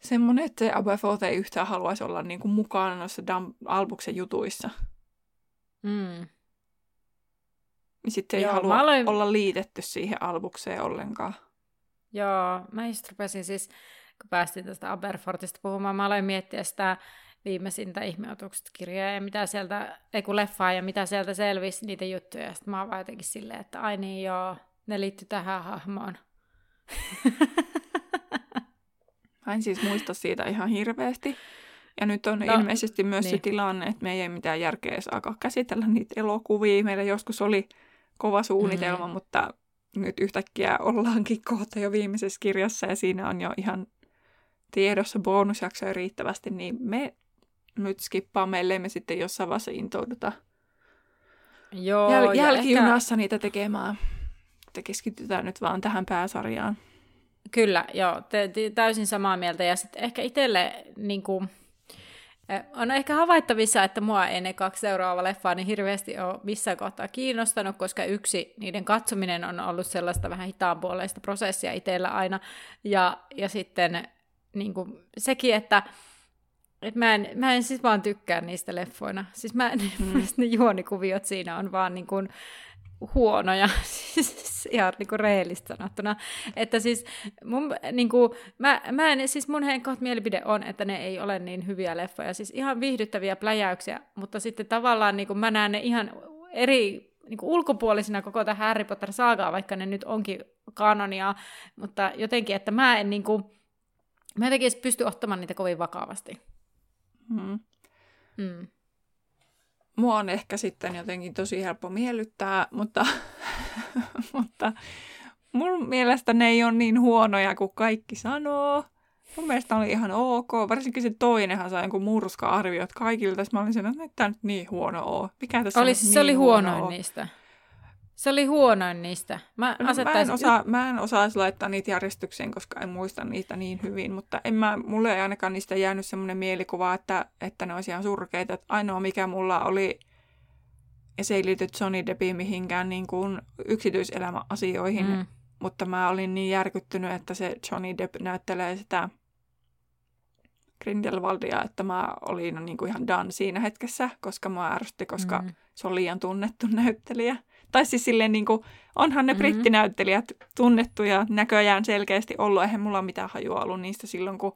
semmoinen, että se Aberforth ei yhtään haluaisi olla niin kuin mukana noissa Albuksen jutuissa. Mm niin sitten ei Joo, halua aloin... olla liitetty siihen albukseen ollenkaan. Joo, mä just rupesin siis, kun päästiin tästä Aberfortista puhumaan, mä aloin miettiä sitä viimeisintä ihmeotukset kirjaa ja mitä sieltä, ei kun leffaa ja mitä sieltä selvisi niitä juttuja. Sitten mä oon vaan jotenkin silleen, että ai niin joo, ne liittyy tähän hahmoon. Mä en siis muista siitä ihan hirveästi. Ja nyt on no, ilmeisesti myös niin. se tilanne, että me ei mitään järkeä edes alkaa käsitellä niitä elokuvia. Meillä joskus oli kova suunnitelma, mm. mutta nyt yhtäkkiä ollaankin kohta jo viimeisessä kirjassa ja siinä on jo ihan tiedossa bonusjaksoja riittävästi, niin me nyt skippaamme, ellei me sitten jossain vaiheessa intouduta Joo, Jäl- jälkijunassa ehkä... niitä tekemään. Että keskitytään nyt vaan tähän pääsarjaan. Kyllä, joo, te, te, täysin samaa mieltä. Ja sitten ehkä itselle niin kuin, on ehkä havaittavissa, että mua ei ne kaksi seuraavaa leffaa niin hirveästi ole missään kohtaa kiinnostanut, koska yksi, niiden katsominen on ollut sellaista vähän hitaanpuoleista prosessia itsellä aina. Ja, ja sitten niin kuin, sekin, että et mä, en, mä en siis vaan tykkää niistä leffoina. Siis mä en, mm. ne juonikuviot siinä on vaan niin kuin, huonoja, siis ihan niin kuin rehellisesti sanottuna. Että siis mun, niin kuin, mä, mä en, siis mun henkot mielipide on, että ne ei ole niin hyviä leffoja. Siis ihan viihdyttäviä pläjäyksiä, mutta sitten tavallaan niin kuin mä näen ne ihan eri niin kuin ulkopuolisina koko tähän Harry Potter-saagaa, vaikka ne nyt onkin kanonia, mutta jotenkin, että mä en niin kuin, mä jotenkin pysty ottamaan niitä kovin vakavasti. Mm. Mm mua on ehkä sitten jotenkin tosi helppo miellyttää, mutta, mutta mun mielestä ne ei ole niin huonoja kuin kaikki sanoo. Mun mielestä oli ihan ok. Varsinkin se toinenhan sai jonkun murska-arviot kaikilta. Mä olin sen, että tämä nyt niin huono oo. Mikä tässä oli, on se niin oli huonoin huono niistä. Se oli huonoin niistä. Mä, no, mä, en osaa, mä en osaisi laittaa niitä järjestykseen, koska en muista niitä niin hyvin, mutta en mä, mulle ei ainakaan niistä jäänyt semmoinen mielikuva, että, että ne olisi ihan surkeita. Että ainoa mikä mulla oli ja se ei liity Johnny Deppiin mihinkään niin kuin yksityiselämäasioihin, mm. mutta mä olin niin järkyttynyt, että se Johnny Depp näyttelee sitä Grindelwaldia, että mä olin niin kuin ihan done siinä hetkessä, koska mä ärsytti, koska mm. se on liian tunnettu näyttelijä. Tai siis silleen niin kuin, onhan ne mm-hmm. brittinäyttelijät tunnettuja näköjään selkeästi ollut, eihän mulla mitään hajua ollut niistä silloin, kun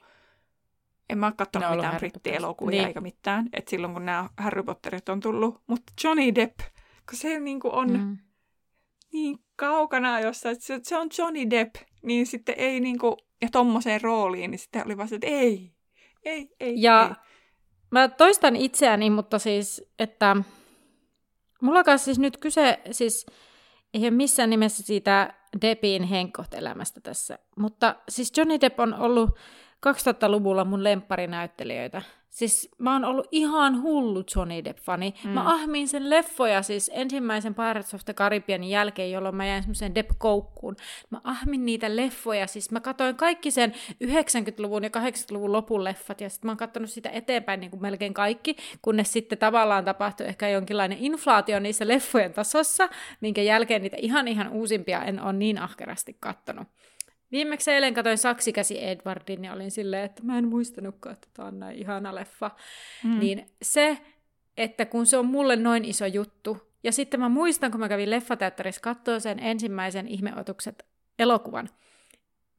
en mä ole katsonut mitään brittielokuvia niin. eikä mitään, että silloin kun nämä Harry Potterit on tullut. Mutta Johnny Depp, kun se niin kuin on mm. niin kaukana jossain, se, se on Johnny Depp, niin sitten ei niin kuin, ja tommoseen rooliin, niin sitten oli se, että ei, ei, ei, Ja ei. mä toistan itseäni, mutta siis, että mulla kanssa siis nyt kyse, siis ei missään nimessä siitä Deppin henkkohtelämästä tässä, mutta siis Johnny Depp on ollut 2000-luvulla mun lempparinäyttelijöitä. Siis mä oon ollut ihan hullu Johnny Depp-fani. Mm. Mä ahmin sen leffoja siis ensimmäisen Pirates of the Caribbeanin jälkeen, jolloin mä jäin semmoiseen Depp-koukkuun. Mä ahmin niitä leffoja, siis mä katsoin kaikki sen 90-luvun ja 80-luvun lopun leffat, ja sitten mä oon katsonut sitä eteenpäin niin kuin melkein kaikki, kunnes sitten tavallaan tapahtui ehkä jonkinlainen inflaatio niissä leffojen tasossa, minkä jälkeen niitä ihan ihan uusimpia en ole niin ahkerasti kattonut. Viimeksi eilen katsoin Saksikäsi Edwardin ja olin silleen, että mä en muistanutkaan, että tämä on näin ihana leffa. Mm. Niin se, että kun se on mulle noin iso juttu, ja sitten mä muistan, kun mä kävin leffateatterissa katsoa sen ensimmäisen ihmeotukset elokuvan,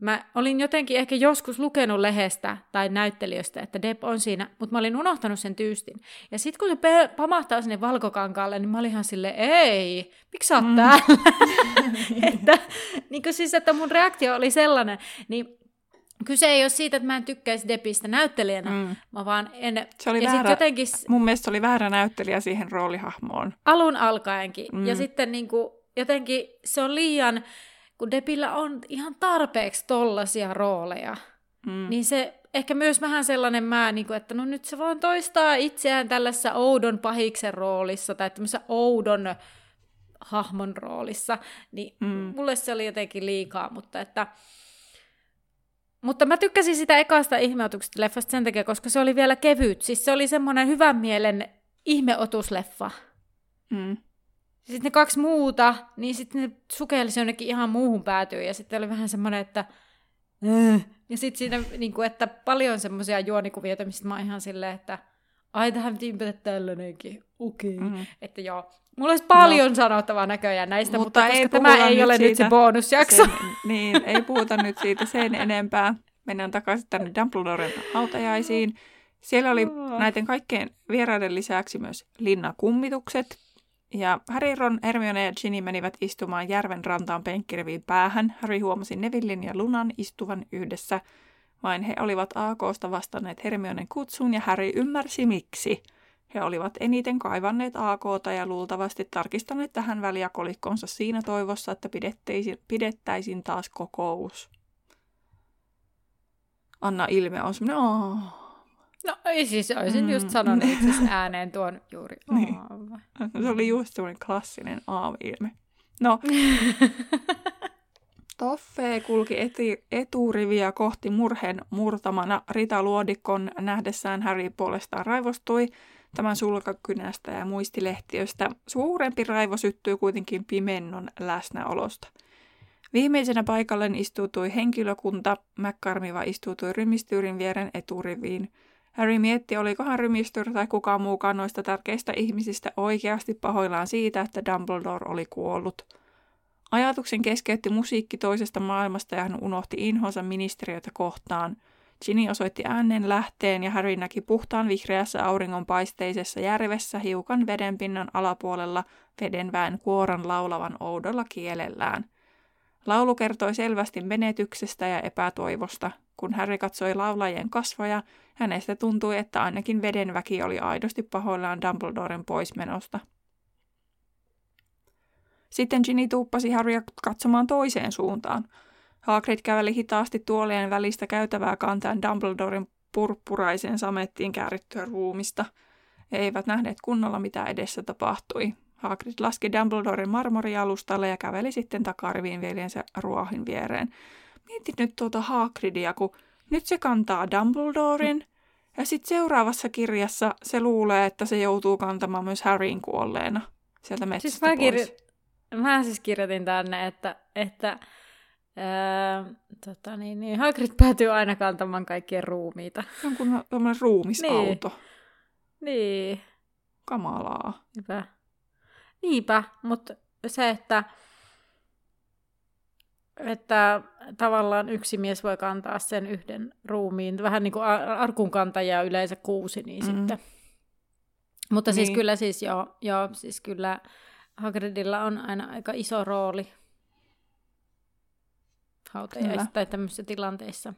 Mä olin jotenkin ehkä joskus lukenut lehdestä tai näyttelijöstä, että Depp on siinä, mutta mä olin unohtanut sen tyystin. Ja sitten kun se pamahtaa sinne valkokankaalle, niin mä olin ihan silleen, ei, miksi sä oot mm. täällä? että, niin siis, että mun reaktio oli sellainen, niin kyse ei ole siitä, että mä en tykkäisi Deppistä näyttelijänä, mm. mä vaan en... Se oli ja väärä, jotenkin... mun mielestä se oli väärä näyttelijä siihen roolihahmoon. Alun alkaenkin. Mm. Ja sitten niin kuin, jotenkin se on liian kun Depillä on ihan tarpeeksi tollasia rooleja, mm. niin se ehkä myös vähän sellainen mä, niin kuin, että no nyt se vaan toistaa itseään tällaisessa oudon pahiksen roolissa tai tämmöisessä oudon hahmon roolissa, niin mm. mulle se oli jotenkin liikaa, mutta että mutta mä tykkäsin sitä ekasta ihmeotuksesta leffasta sen takia, koska se oli vielä kevyt. Siis se oli semmoinen hyvän mielen ihmeotusleffa. Mm. Sitten ne kaksi muuta, niin sitten ne sukelsi jonnekin ihan muuhun päätyyn. Ja sitten oli vähän semmoinen, että... Äh. Ja sitten siinä, niin kuin, että paljon semmoisia juonikuvia, mistä mä oon ihan silleen, että ai tähän piti ympätä tällainenkin. Okei. Okay. Mm. Että joo. Mulla olisi paljon no. sanottavaa näköjään näistä, mutta, mutta ei tämä ei ole siitä. nyt se bonusjakso. Sen, niin, ei puhuta nyt siitä sen enempää. Mennään takaisin tänne Dumbledoren hautajaisiin. Siellä oli näiden kaikkien vieraiden lisäksi myös linnakummitukset, ja Harry, Ron, Hermione ja Ginny menivät istumaan järven rantaan penkkiriviin päähän. Harry huomasi Nevillin ja Lunan istuvan yhdessä. Vain he olivat AKsta vastanneet Hermionen kutsuun ja Harry ymmärsi miksi. He olivat eniten kaivanneet AKta ja luultavasti tarkistaneet tähän väliakolikkonsa siinä toivossa, että pidettäisiin taas kokous. Anna ilme on semmoinen, No ei siis, olisin mm. just sanonut itse ääneen tuon juuri niin. Se oli just semmoinen klassinen aamu-ilme. No, Toffe kulki eti, eturiviä kohti murheen murtamana. Rita Luodikon nähdessään Harry puolestaan raivostui tämän sulkakynästä ja muistilehtiöstä. Suurempi raivo syttyi kuitenkin pimennon läsnäolosta. Viimeisenä paikalleen istuutui henkilökunta. McCarmiva istuutui rymistyyrin vieren eturiviin. Harry mietti, olikohan rymistyr tai kukaan muukaan noista tärkeistä ihmisistä oikeasti pahoillaan siitä, että Dumbledore oli kuollut. Ajatuksen keskeytti musiikki toisesta maailmasta ja hän unohti inhonsa ministeriötä kohtaan. Ginny osoitti äänen lähteen ja Harry näki puhtaan vihreässä auringonpaisteisessa järvessä hiukan vedenpinnan alapuolella vedenväen kuoran laulavan oudolla kielellään. Laulu kertoi selvästi menetyksestä ja epätoivosta. Kun Harry katsoi laulajien kasvoja, hänestä tuntui, että ainakin vedenväki oli aidosti pahoillaan Dumbledoren poismenosta. Sitten Ginny tuuppasi Harrya katsomaan toiseen suuntaan. Hagrid käveli hitaasti tuolien välistä käytävää kantaen Dumbledoren purppuraiseen samettiin käärittyä ruumista. He eivät nähneet kunnolla, mitä edessä tapahtui. Hagrid laski Dumbledoren marmorialustalle ja käveli sitten takariviin veljensä ruohin viereen. Mietin nyt tuota Hagridia, kun nyt se kantaa Dumbledoren, ja sitten seuraavassa kirjassa se luulee, että se joutuu kantamaan myös Harryn kuolleena sieltä metsästä siis mä, kirjo- mä siis kirjoitin tänne, että, että Öö, tota niin, niin, Hagrid päätyy aina kantamaan kaikkien ruumiita. Jonkun ruumisauto. Niin. niin. Kamalaa. Niinpä. Niinpä, mutta se, että, että tavallaan yksi mies voi kantaa sen yhden ruumiin, vähän niin kuin arkun kantaja yleensä kuusi, niin mm. sitten. Mutta siis niin. siis kyllä siis joo, joo, siis kyllä Hagridilla on aina aika iso rooli hautajaisissa tai tämmöisissä tilanteissa.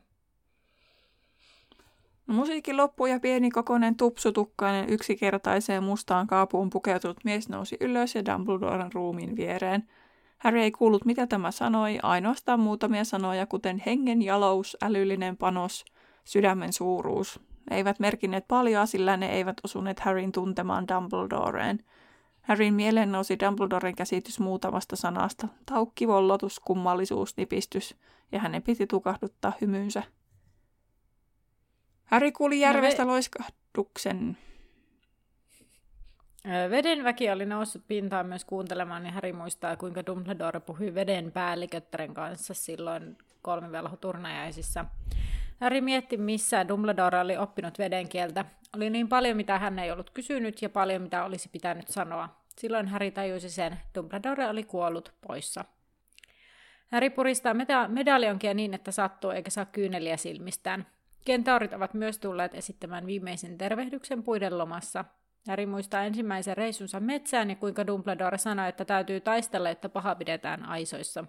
No, musiikin loppu ja pieni kokoinen tupsutukkainen yksinkertaiseen mustaan kaapuun pukeutunut mies nousi ylös ja Dumbledoren ruumiin viereen. Harry ei kuullut, mitä tämä sanoi, ainoastaan muutamia sanoja, kuten hengen jalous, älyllinen panos, sydämen suuruus. Ne eivät merkinneet paljon, sillä ne eivät osuneet Harryn tuntemaan Dumbledoreen. Harryn mieleen nousi Dumbledoren käsitys muutamasta sanasta, taukki, vollotus, kummallisuus, nipistys, ja hänen piti tukahduttaa hymynsä. Harry kuuli järvestä no, ve- loiskahduksen. Veden väki oli noussut pintaan myös kuuntelemaan, niin Harry muistaa, kuinka Dumbledore puhui veden päälliköttären kanssa silloin kolmivelhoturnajaisissa. Harry mietti, missä Dumbledore oli oppinut veden kieltä. Oli niin paljon, mitä hän ei ollut kysynyt ja paljon, mitä olisi pitänyt sanoa. Silloin Harry tajusi sen, Dumbledore oli kuollut poissa. Harry puristaa meda- medaljonkia niin, että sattuu eikä saa kyyneliä silmistään. Kentaurit ovat myös tulleet esittämään viimeisen tervehdyksen puiden lomassa. Harry muistaa ensimmäisen reissunsa metsään ja kuinka Dumbledore sanoi, että täytyy taistella, että paha pidetään aisoissa.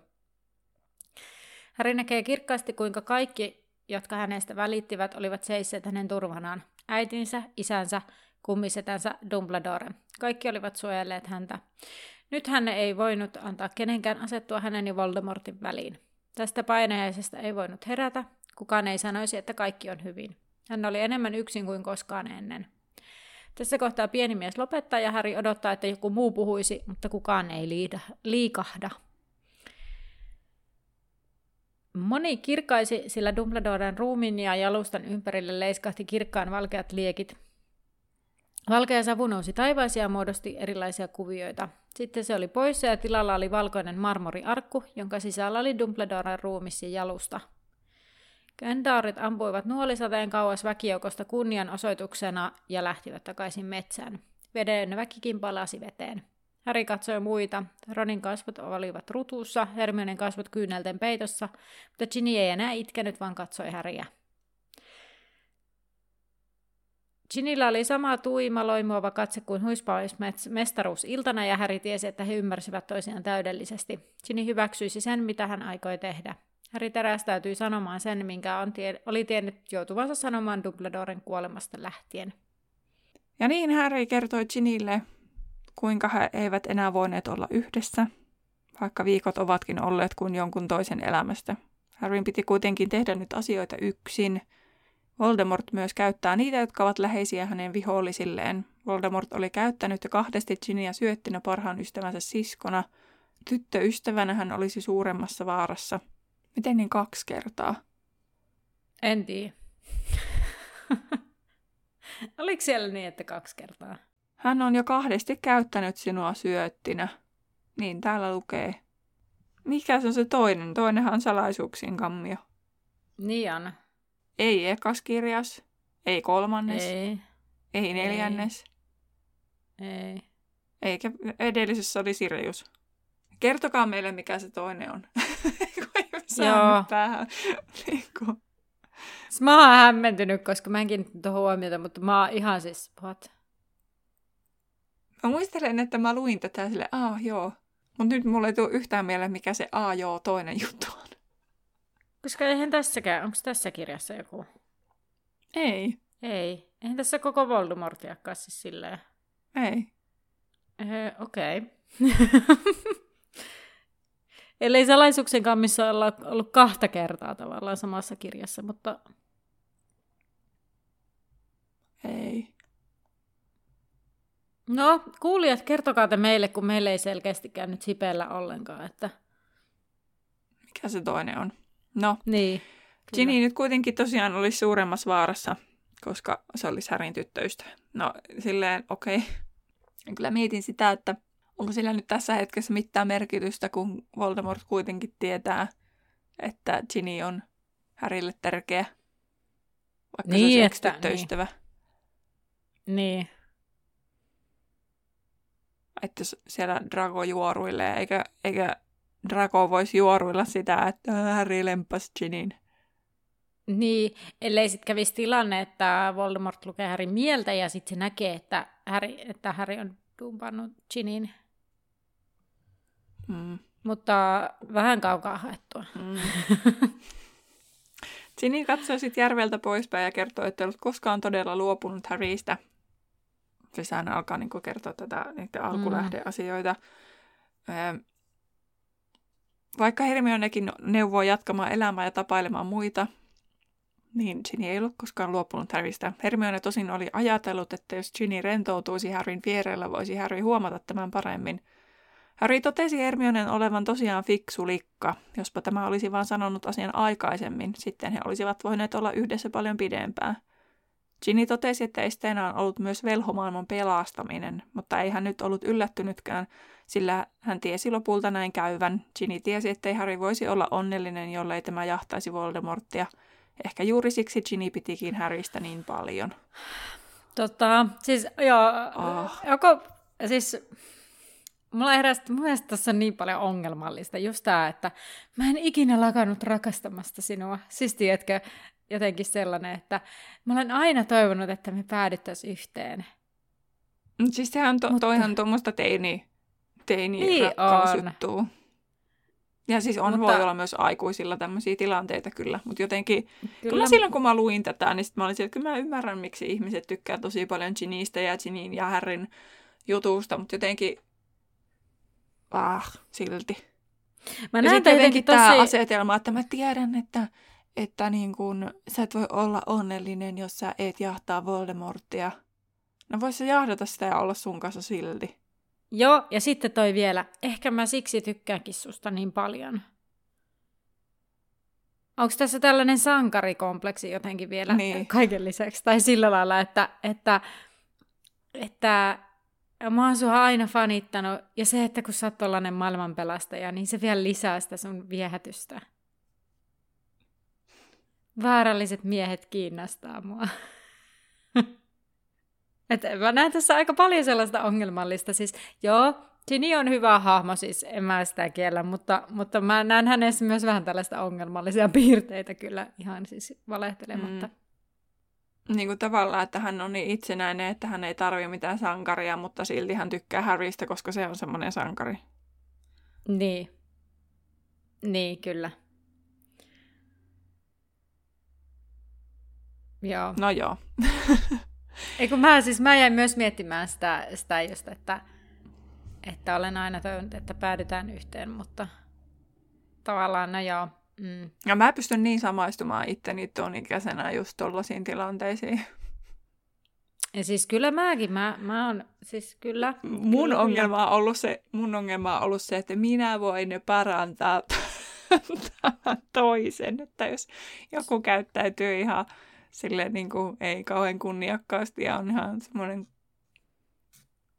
Harry näkee kirkkaasti, kuinka kaikki, jotka hänestä välittivät, olivat seisseet hänen turvanaan. Äitinsä, isänsä, kummisetänsä Dumbledore. Kaikki olivat suojelleet häntä. Nyt hän ei voinut antaa kenenkään asettua hänen ja Voldemortin väliin. Tästä painajaisesta ei voinut herätä, kukaan ei sanoisi, että kaikki on hyvin. Hän oli enemmän yksin kuin koskaan ennen. Tässä kohtaa pieni mies lopettaa ja Harry odottaa, että joku muu puhuisi, mutta kukaan ei liida, liikahda. Moni kirkaisi, sillä Dumbledoren ruumin ja jalustan ympärille leiskahti kirkkaan valkeat liekit. Valkea savu nousi taivaisiin ja muodosti erilaisia kuvioita. Sitten se oli poissa ja tilalla oli valkoinen marmoriarkku, jonka sisällä oli Dumbledoren ruumis ja jalusta. Kendaarit ampuivat nuolisateen kauas väkijoukosta kunnianosoituksena ja lähtivät takaisin metsään. Veden väkikin palasi veteen. Häri katsoi muita. Ronin kasvot olivat rutuussa, Hermionen kasvot kyynelten peitossa, mutta Ginny ei enää itkenyt, vaan katsoi Häriä. Ginillä oli sama tuima loimuava katse kuin huispausmestaruus iltana ja Häri tiesi, että he ymmärsivät toisiaan täydellisesti. Ginny hyväksyisi sen, mitä hän aikoi tehdä. Häri terästäytyi sanomaan sen, minkä on tie- oli tiennyt joutuvansa sanomaan Dumbledoren kuolemasta lähtien. Ja niin Harry kertoi Ginille, kuinka he eivät enää voineet olla yhdessä, vaikka viikot ovatkin olleet kuin jonkun toisen elämästä. Harryn piti kuitenkin tehdä nyt asioita yksin – Voldemort myös käyttää niitä, jotka ovat läheisiä hänen vihollisilleen. Voldemort oli käyttänyt jo kahdesti Ginia syöttinä parhaan ystävänsä siskona. Tyttöystävänä hän olisi suuremmassa vaarassa. Miten niin kaksi kertaa? En tiedä. Oliko siellä niin, että kaksi kertaa? Hän on jo kahdesti käyttänyt sinua syöttinä. Niin täällä lukee. Mikä se on se toinen? Toinenhan on salaisuuksien kammio. Niin on. Ei ekas kirjas, Ei kolmannes. Ei. Ei neljännes. Ei. Eikä edellisessä oli Sirius. Kertokaa meille, mikä se toinen on. Kun ei me saa Joo. nyt päähän. Niin kuin. Siis Mä oon hämmentynyt, koska mä en kiinnittänyt tuohon huomiota, mutta mä oon ihan siis, what? Mä muistelen, että mä luin tätä sille, aa joo. Mutta nyt mulle ei tule yhtään mieleen, mikä se aa joo toinen juttu on. Koska eihän tässäkään, onko tässä kirjassa joku? Ei, Ei. Eihän tässä koko Voldemortiakaan siis silleen. ei. Öö, Okei. Ellei salaisuuksien kammissa olla ollut kahta kertaa tavallaan samassa kirjassa, mutta Ei. no, kuulijat, kertokaa te meille, kun meille ei selkeästikään nyt hipellä ollenkaan, että Mikä se toinen on? No, niin. kyllä. Ginny nyt kuitenkin tosiaan olisi suuremmassa vaarassa, koska se olisi Härin tyttöystä. No, silleen, okei. Okay. Kyllä mietin sitä, että onko sillä nyt tässä hetkessä mitään merkitystä, kun Voldemort kuitenkin tietää, että Ginny on Härille tärkeä, vaikka Niin, se että- olisi tyttöystävä. Niin. Että siellä Drago juoruilee, eikä, eikä Drago voisi juoruilla sitä, että Harry lempas Ginnyn. Niin, ellei sitten kävisi tilanne, että Voldemort lukee Härin mieltä ja sitten se näkee, että Häri, että Häri on dumpannut Ginin. Mm. Mutta vähän kaukaa haettua. Mm. Katsoi sitten järveltä poispäin ja kertoi, että ei ollut koskaan todella luopunut Harrystä. Siis hän alkaa niin kertoa tätä niiden alkulähdeasioita. Ö, Vaikka Hermionekin neuvoo jatkamaan elämää ja tapailemaan muita, niin Ginny ei ollut koskaan luopunut Harrystä. Hermione tosin oli ajatellut, että jos Ginny rentoutuisi Harryn vierellä, voisi Harry huomata tämän paremmin. Harry totesi Hermionen olevan tosiaan fiksu likka. Jospa tämä olisi vain sanonut asian aikaisemmin, sitten he olisivat voineet olla yhdessä paljon pidempään. Ginny totesi, että esteenä on ollut myös velhomaailman pelastaminen, mutta ei hän nyt ollut yllättynytkään, sillä hän tiesi lopulta näin käyvän. Ginny tiesi, ettei Harry voisi olla onnellinen, jollei tämä jahtaisi Voldemorttia. Ehkä juuri siksi Ginny pitikin Harrystä niin paljon. Tota, siis joo, Ah. joko, siis mulla heräsi, mun mielestä tässä on niin paljon ongelmallista. Just tää, että mä en ikinä lakannut rakastamasta sinua. Siis tiedätkö, jotenkin sellainen, että mä olen aina toivonut, että me päädyttäisiin yhteen. Mut Siis sehän to, Mutta- toihan tuommoista teini, teini Niin rakkausjuttua. Ja siis on, Mutta- voi olla myös aikuisilla tämmöisiä tilanteita kyllä, mutta jotenkin, kyllä, Kyllä, silloin kun mä luin tätä, niin sit mä olin siellä, että kyllä mä ymmärrän, miksi ihmiset tykkää tosi paljon Ginnystä ja Ginnyn ja Harryn jutusta, mutta jotenkin, ah, silti. Mä ja näen sitten jotenkin tosi... tämä asetelma, että mä tiedän, että, että niin kun, sä et voi olla onnellinen, jos sä et jahtaa Voldemorttia. No vois sä jahdata sitä ja olla sun kanssa silti. Joo, ja sitten toi vielä, ehkä mä siksi tykkäänkin susta niin paljon. Onko tässä tällainen sankarikompleksi jotenkin vielä Niin. kaiken lisäksi? Tai sillä lailla, että, että, että mä oon sua aina fanittanut, ja se, että kun sä oot tollanen maailmanpelastaja, niin se vielä lisää sitä sun viehätystä. Vaaralliset miehet kiinnostaa mua. Et mä näen tässä aika paljon sellaista ongelmallista. Siis joo, Ginny on hyvä hahmo, siis en mä sitä kiellä, mutta, mutta mä näen hänessä myös vähän tällaista ongelmallisia piirteitä kyllä ihan siis valehtelematta. Mm. Niin kuin tavallaan, että hän on niin itsenäinen, että hän ei tarvi mitään sankaria, mutta silti hän tykkää Harrystä, koska se on semmoinen sankari. Niin. Niin, kyllä. Joo. No joo. Ei kun mä, siis mä jäin myös miettimään sitä, sitä just, että, että olen aina toivonut, että päädytään yhteen, mutta tavallaan, no joo. Mm. Ja mä pystyn niin samaistumaan itteni tuon ikäisenä just tollaisiin tilanteisiin. Ja siis kyllä mäkin, mä, mä oon, siis kyllä. Mun kyllä, ongelma, on ollut se, mun ongelma on ollut se, että minä voin parantaa tämän toisen. Että jos joku käyttäytyy ihan silleen niin kuin ei kauhean kunniakkaasti ja on ihan semmoinen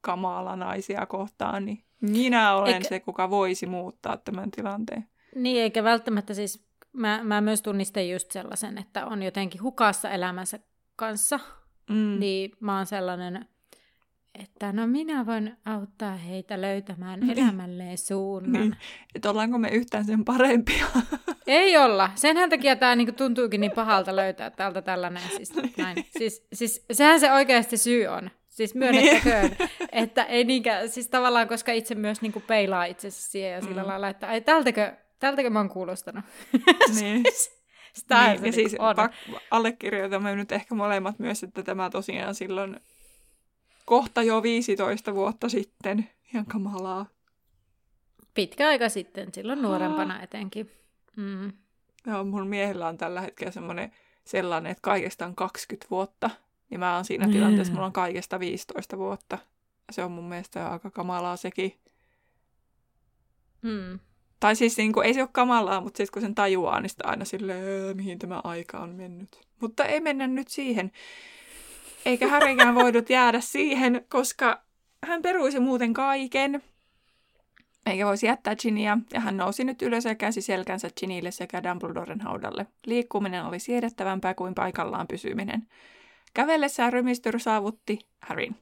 kamala naisia kohtaan, niin minä olen Eikä- se, kuka voisi muuttaa tämän tilanteen. Niin, eikä välttämättä siis, mä, mä myös tunnistan just sellaisen, että on jotenkin hukassa elämänsä kanssa, mm. niin mä oon sellainen, että no minä voin auttaa heitä löytämään niin. elämälleen suunnan. Niin. Että ollaanko me yhtään sen parempia? Ei olla. Senhän takia tämä niinku tuntuukin niin pahalta löytää täältä tällainen. Siis, niin. näin. Siis, siis, sehän se oikeasti syy on. Siis myönnettäköön, niin. että ei niinkään, siis tavallaan, koska itse myös niinku peilaa itse siihen ja sillä mm. lailla, että ai tältäkö, tältäkö mä oon kuulostanut. Niin. sitä niin, ja siis niinku on. Pak- allekirjoitamme nyt ehkä molemmat myös, että tämä tosiaan silloin kohta jo 15 vuotta sitten. Ihan kamalaa. Pitkä aika sitten, silloin nuorempana etenkin. Mm. Joo, mun miehellä on tällä hetkellä semmoinen sellainen, että kaikesta on 20 vuotta. Ja mä oon siinä tilanteessa, mulla on kaikesta 15 vuotta. Se on mun mielestä aika kamalaa sekin. Mm. Tai siis niin kuin, ei se ole kamalaa, mutta sitten kun sen tajuaa, niin sitä aina silleen, mihin tämä aika on mennyt. Mutta ei mennä nyt siihen. Eikä Harrykään voinut jäädä siihen, koska hän peruisi muuten kaiken. Eikä voisi jättää Ginia, ja hän nousi nyt ylös ja käsi selkänsä Ginille sekä Dumbledoren haudalle. Liikkuminen oli siedettävämpää kuin paikallaan pysyminen. Kävellessään rymistyr saavutti Harryn.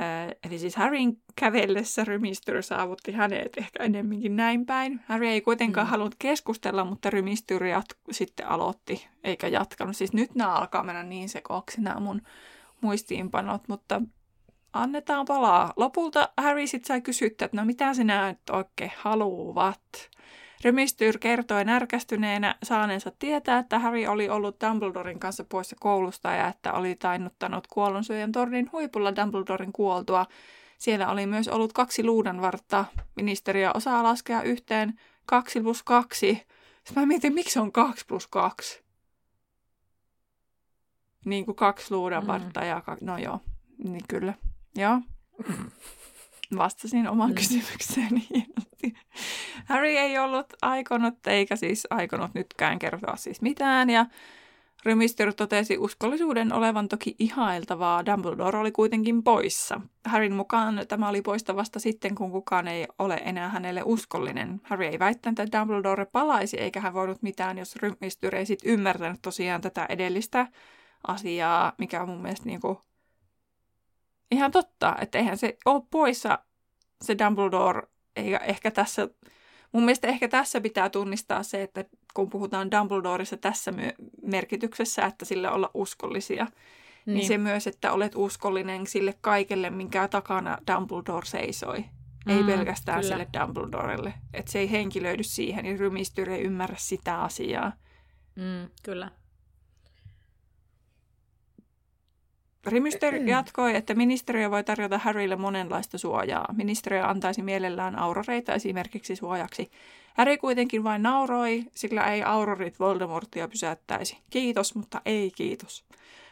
Äh, eli siis Harryn kävellessä rymistyr saavutti hänet ehkä enemmänkin näin päin. Harry ei kuitenkaan mm. halunnut keskustella, mutta rymistyr jat- sitten aloitti, eikä jatkanut. Siis nyt nämä alkaa mennä niin sekoksi nämä mun muistiinpanot, mutta annetaan palaa. Lopulta Harry sitten sai kysyttää, että no mitä sinä nyt oikein haluavat. Remistyr kertoi närkästyneenä saaneensa tietää, että Harry oli ollut Dumbledoren kanssa poissa koulusta ja että oli tainnuttanut kuollonsyöjän tornin huipulla Dumbledoren kuoltua. Siellä oli myös ollut kaksi luudanvartta. Ministeriö osaa laskea yhteen kaksi plus kaksi. Sitten mä mietin, miksi on kaksi plus kaksi? Niin kuin kaksi luudanvartta mm. ja kaksi, no joo, niin kyllä. Joo. Vastasin omaan mm. kysymykseeni. Harry ei ollut aikonut, eikä siis aikonut nytkään kertoa siis mitään, ja Rymistyr totesi uskollisuuden olevan toki ihailtavaa, Dumbledore oli kuitenkin poissa. Harryn mukaan tämä oli poista vasta sitten, kun kukaan ei ole enää hänelle uskollinen. Harry ei väittänyt, että Dumbledore palaisi, eikä hän voinut mitään, jos Rymistyr ei sitten ymmärtänyt tosiaan tätä edellistä asiaa, mikä on mun mielestä niin kuin ihan totta, että eihän se ole poissa se Dumbledore, eikä ehkä tässä, mun mielestä ehkä tässä pitää tunnistaa se, että kun puhutaan Dumbledoressa tässä merkityksessä, että sille olla uskollisia, niin. niin se myös, että olet uskollinen sille kaikelle, minkä takana Dumbledore seisoi. Mm, ei pelkästään kyllä. sille Dumbledorelle. Että se ei henkilöidy siihen, ja rymistyri ei ymmärrä sitä asiaa. Mm, kyllä. Rimister jatkoi, että ministeriö voi tarjota Harrylle monenlaista suojaa. Ministeriö antaisi mielellään auroreita esimerkiksi suojaksi. Harry kuitenkin vain nauroi, sillä ei aurorit Voldemortia pysäyttäisi. Kiitos, mutta ei kiitos.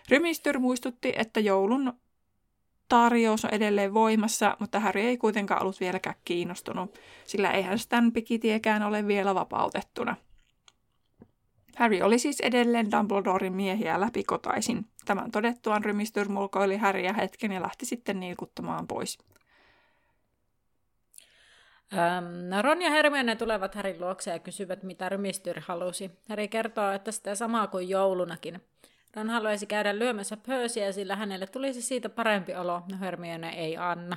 Rymistyr muistutti, että joulun tarjous on edelleen voimassa, mutta Harry ei kuitenkaan ollut vieläkään kiinnostunut, sillä eihän Stan Pikitiekään ole vielä vapautettuna. Harry oli siis edelleen Dumbledoren miehiä läpikotaisin. Tämän todettuaan rymistyr mulkoili Harryä hetken ja lähti sitten niilkuttamaan pois. Ähm, Ron ja Hermione tulevat Härin luokse ja kysyvät, mitä rymistyr halusi. Harry kertoo, että sitä samaa kuin joulunakin. Ron haluaisi käydä lyömässä pöysiä, sillä hänelle tulisi siitä parempi olo, no Hermione ei anna.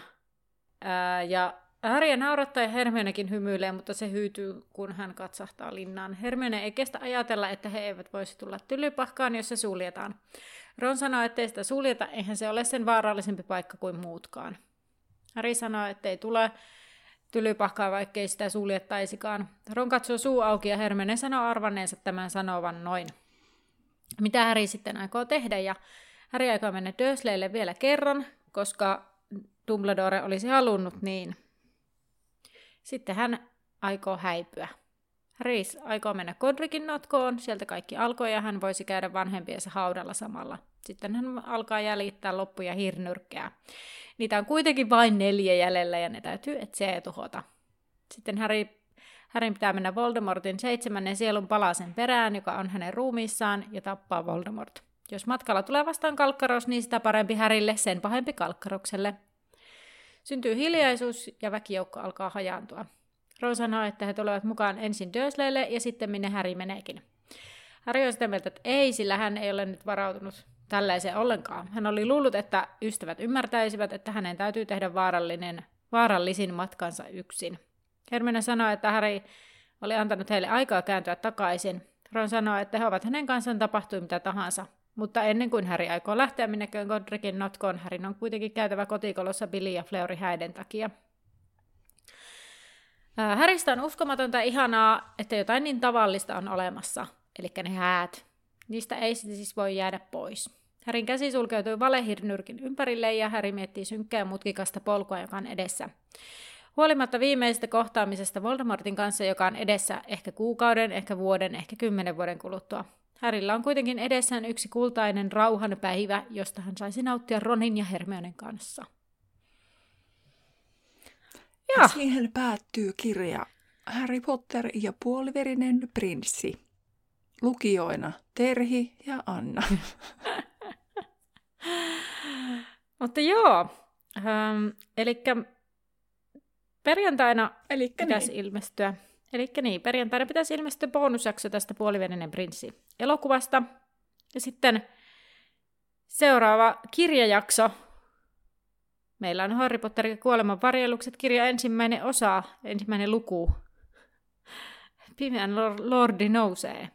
Ää, ja Harry naurattaa ja Hermionekin hymyilee, mutta se hyytyy, kun hän katsahtaa linnaan. Hermione ei kestä ajatella, että he eivät voisi tulla tylypahkaan, jos se suljetaan. Ron sanoo, ettei sitä suljeta, eihän se ole sen vaarallisempi paikka kuin muutkaan. Harry sanoo, ettei tule tylypahkaa, vaikkei sitä suljettaisikaan. Ron katsoo suu auki ja Hermione sanoo arvanneensa tämän sanovan noin. Mitä Harry sitten aikoo tehdä? Ja Harry aikoo mennä Dursleylle vielä kerran, koska Dumbledore olisi halunnut niin. Sitten hän aikoo häipyä. Reis aikoo mennä Kodrikin notkoon, sieltä kaikki alkoi ja hän voisi käydä vanhempiensa haudalla samalla. Sitten hän alkaa jäljittää loppuja hirnyrkkää. Niitä on kuitenkin vain neljä jäljellä ja ne täytyy etsiä ja tuhota. Sitten Harry, Harryn pitää mennä Voldemortin seitsemännen sielun palasen perään, joka on hänen ruumiissaan, ja tappaa Voldemort. Jos matkalla tulee vastaan kalkkaros, niin sitä parempi Härille, sen pahempi kalkkarokselle. Syntyy hiljaisuus ja väkijoukko alkaa hajaantua. Ron sanoo, että he tulevat mukaan ensin Dursleylle ja sitten minne Harry meneekin. Harry on sitä mieltä, että ei, sillä hän ei ole nyt varautunut tällaiseen ollenkaan. Hän oli luullut, että ystävät ymmärtäisivät, että hänen täytyy tehdä vaarallinen, vaarallisin matkansa yksin. Hermione sanoi, että Harry oli antanut heille aikaa kääntyä takaisin. Ron sanoi, että he ovat hänen kanssaan tapahtui mitä tahansa. Mutta ennen kuin Harry aikoo lähteä minneköön Godricin notkoon, Harry on kuitenkin käytävä kotikolossa Billy ja Fleury häiden takia. Häristä on uskomatonta ihanaa, että jotain niin tavallista on olemassa, eli ne häät. Niistä ei siis voi jäädä pois. Härin käsi sulkeutui valehirnyrkin ympärille ja Häri miettii synkkää mutkikasta polkua, joka on edessä. Huolimatta viimeisestä kohtaamisesta Voldemortin kanssa, joka on edessä ehkä kuukauden, ehkä vuoden, ehkä kymmenen vuoden kuluttua. Härillä on kuitenkin edessään yksi kultainen rauhan päivä, josta hän saisi nauttia Ronin ja Hermionen kanssa. Ja siihen päättyy kirja Harry Potter ja puoliverinen prinssi. Lukijoina Terhi ja Anna. Mutta joo, ähm, eli perjantaina Elikkä pitäisi niin. ilmestyä. Eli niin, perjantaina pitäisi ilmestyä bonusjakso tästä puoliveninen prinssi elokuvasta. Ja sitten seuraava kirjajakso. Meillä on Harry Potter ja kuoleman varjelukset kirja ensimmäinen osa, ensimmäinen luku. Pimeän lordi nousee.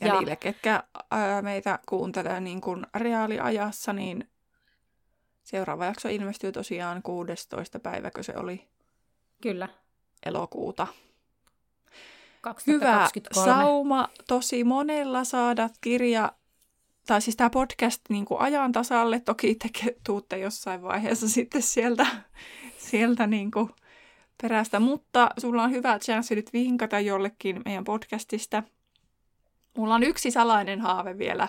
Ja, ja niille, ketkä ää, meitä kuuntelee niin kuin reaaliajassa, niin seuraava jakso ilmestyy tosiaan 16. päiväkö se oli Kyllä. elokuuta. 2023. Hyvä sauma tosi monella saada kirja, tai siis tämä podcast niin kuin ajan tasalle. Toki te tuutte jossain vaiheessa sitten sieltä, sieltä niin kuin perästä, mutta sulla on hyvä chanssi nyt vinkata jollekin meidän podcastista. Mulla on yksi salainen haave vielä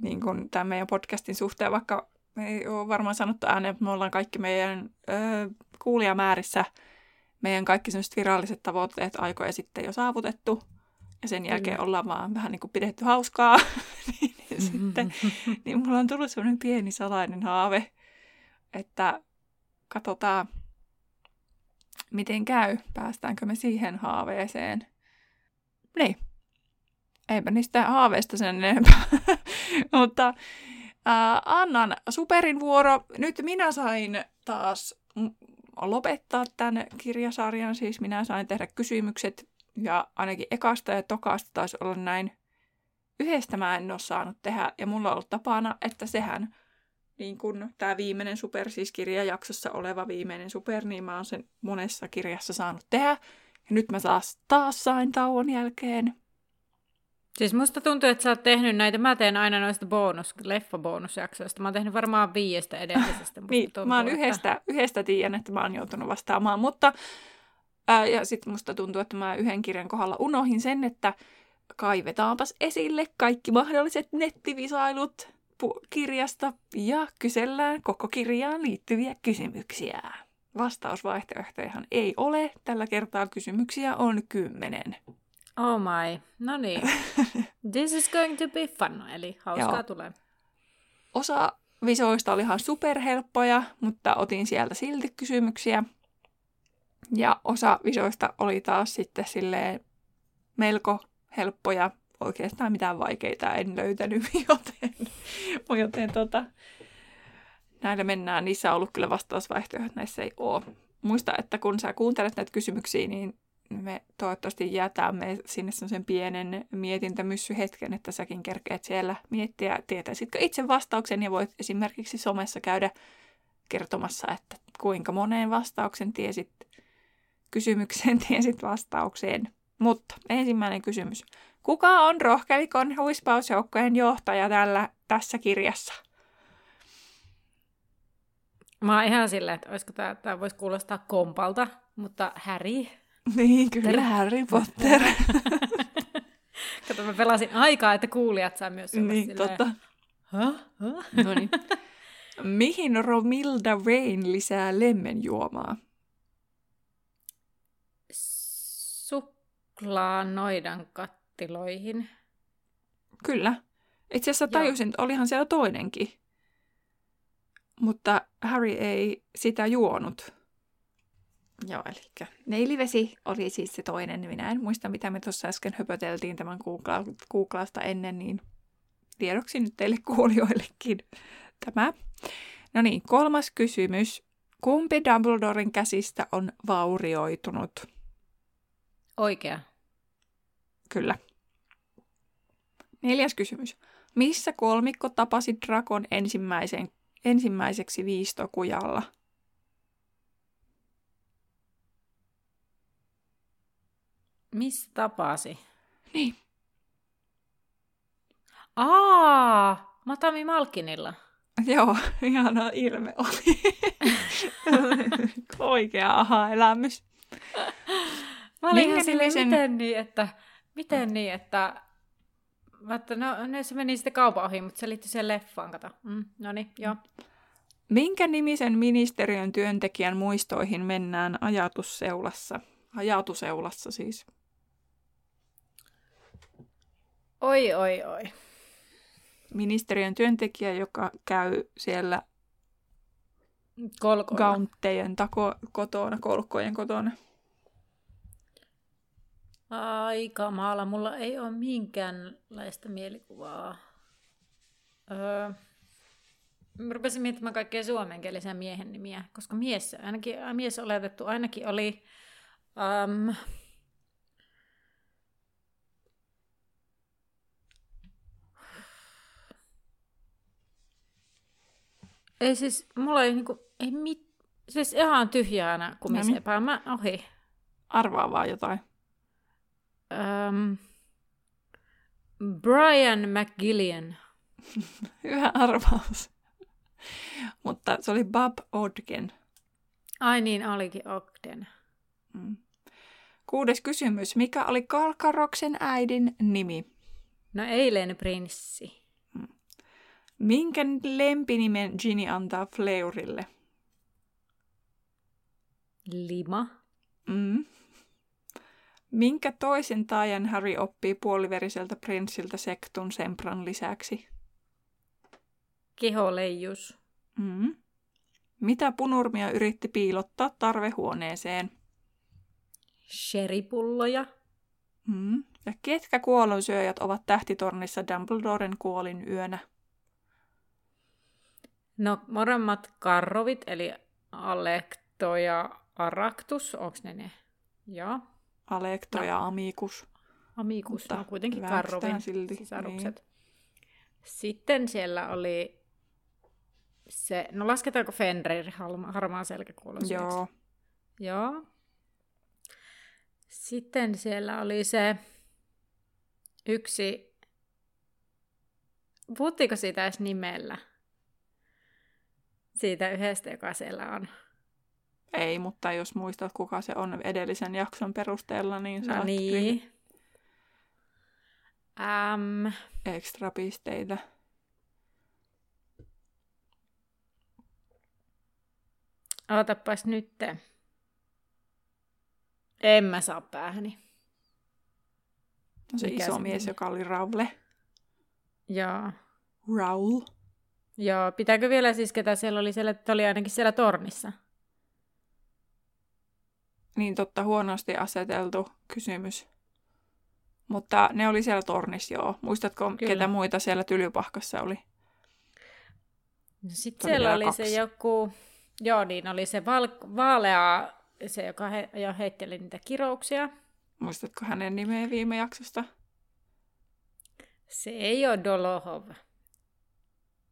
niin kuin tämän meidän podcastin suhteen, vaikka me ei ole varmaan sanottu ääneen, että me ollaan kaikki meidän ö, kuulijamäärissä meidän kaikki sellaiset viralliset tavoitteet aikoja sitten jo saavutettu. Ja sen jälkeen mm. ollaan vaan vähän niin kuin pidetty hauskaa. niin, niin, sitten, niin mulla on tullut sellainen pieni salainen haave, että katsotaan, miten käy, päästäänkö me siihen haaveeseen. Niin, eipä niistä haaveista sen enempää. Mutta äh, Annan superin vuoro. Nyt minä sain taas lopettaa tämän kirjasarjan, siis minä sain tehdä kysymykset ja ainakin ekasta ja tokasta taisi olla näin. Yhdestä mä en ole saanut tehdä ja mulla on ollut tapana, että sehän niin kun tämä viimeinen super, siis kirjajaksossa oleva viimeinen super, niin mä oon sen monessa kirjassa saanut tehdä. Nyt mä taas, taas sain tauon jälkeen. Siis musta tuntuu, että sä oot tehnyt näitä, mä teen aina noista bonus, leffa-bonusjaksoista. Mä oon tehnyt varmaan viiestä edellisestä. niin, tuntuu, mä oon että... yhdestä, yhdestä tiedän, että mä oon joutunut vastaamaan, mutta ää, ja sitten musta tuntuu, että mä yhden kirjan kohdalla unohin sen, että kaivetaanpas esille kaikki mahdolliset nettivisailut kirjasta ja kysellään koko kirjaan liittyviä kysymyksiä. Vastausvaihtoehtojahan ei ole. Tällä kertaa kysymyksiä on kymmenen. Oh my, no niin. This is going to be fun, eli hauskaa Joo. tulee. Osa visoista oli ihan superhelppoja, mutta otin sieltä silti kysymyksiä. Ja osa visoista oli taas sitten silleen melko helppoja, oikeastaan mitään vaikeita en löytänyt, joten, joten tota, näillä mennään. Niissä on ollut kyllä vastausvaihtoehdot, näissä ei ole. Muista, että kun sä kuuntelet näitä kysymyksiä, niin me toivottavasti jätämme sinne sen pienen mietintämyssyhetken, että säkin kerkeet siellä miettiä, tietäisitkö itse vastauksen ja voit esimerkiksi somessa käydä kertomassa, että kuinka moneen vastauksen tiesit kysymykseen, tiesit vastaukseen. Mutta ensimmäinen kysymys. Kuka on rohkelikon huispausjoukkojen johtaja tällä, tässä kirjassa? Mä oon ihan silleen, että olisiko tämä, tämä voisi kuulostaa kompalta, mutta Harry Niin, kyllä Harry Potter. Kato, mä pelasin aikaa, että kuulijat saa myös Niin, silleen... totta. Huh? Huh? no niin. Mihin Romilda Rain lisää lemmenjuomaa? Suklaanoidan kattiloihin. Kyllä. Itse asiassa tajusin, että olihan siellä toinenkin. Mutta Harry ei sitä juonut Joo, eli neilivesi oli siis se toinen. Minä en muista, mitä me tuossa äsken höpöteltiin tämän Googla- Googlasta ennen, niin tiedoksi nyt teille kuulijoillekin tämä. No niin, kolmas kysymys. Kumpi Dumbledoren käsistä on vaurioitunut? Oikea. Kyllä. Neljäs kysymys. Missä kolmikko tapasi Drakon ensimmäisen, ensimmäiseksi viistokujalla? Missä tapasi? Niin. Aa, Matami Malkinilla. Joo, ihana ilme oli. Oikea aha-elämys. Mä olin ihan silleen, miten niin, että, miten niin, että, että no, ne se meni sitten kaupan ohi, mutta se liittyi siihen leffaan, kato. Mm, no niin, joo. Minkä nimisen ministeriön työntekijän muistoihin mennään ajatusseulassa? Ajatuseulassa siis. Oi, oi, oi. Ministeriön työntekijä, joka käy siellä Kolkoilla. gaunttejen tako kotona, kolkkojen kotona. Aika maala. Mulla ei ole minkäänlaista mielikuvaa. Öö, mä rupesin miettimään kaikkea suomenkielisiä miehen nimiä, koska mies, ainakin, mies oletettu ainakin oli... Um, ei siis, mulla ei niinku, ei mit, siis ihan tyhjää aina kumisepää. Mä ohi. Arvaa vaan jotain. Um, Brian McGillian. Hyvä arvaus. Mutta se oli Bob Odgen. Ai niin, olikin Ogden. Mm. Kuudes kysymys. Mikä oli Kalkaroksen äidin nimi? No eilen prinssi. Minkä lempinimen Ginny antaa Fleurille? Lima. Mm. Minkä toisen taajan Harry oppii puoliveriseltä prinssiltä Sektun Sempran lisäksi? Keholeijus. Mm. Mitä punurmia yritti piilottaa tarvehuoneeseen? Sheripulloja. Mm. Ja ketkä kuolonsyöjät ovat tähtitornissa Dumbledoren kuolin yönä? No molemmat karrovit, eli Alekto ja Araktus. Onks ne ne? Joo. Alekto No. ja Amicus. Amikus, Mutta no kuitenkin karrovin silti, sisarukset. Sitten siellä oli se, no lasketaanko Fenrir harma- harmaan selkäkuulon syöksi? Joo. Joo. Sitten siellä oli se yksi, puhuttiinko siitä edes nimellä? Siitä yhdestä, joka siellä on. Ei, mutta jos muistat, kuka se on edellisen jakson perusteella, niin No saat niin. Ähm, ekstra pisteitä. ootapas nyt. En mä saa päähäni. No se Mikä iso se mies, joka oli Raule. Joo. Raul. Joo, pitääkö vielä siis ketä siellä oli, siellä, oli ainakin siellä tornissa? Niin totta, huonosti aseteltu kysymys. Mutta ne oli siellä tornissa, joo. Muistatko, Kyllä. ketä muita siellä tylypahkassa oli? No oli siellä oli kaksi. se joku, joo niin, oli se val- vaalea, se joka he, jo heitteli niitä kirouksia. Muistatko hänen nimeä viime jaksosta? Se ei ole Dolohov.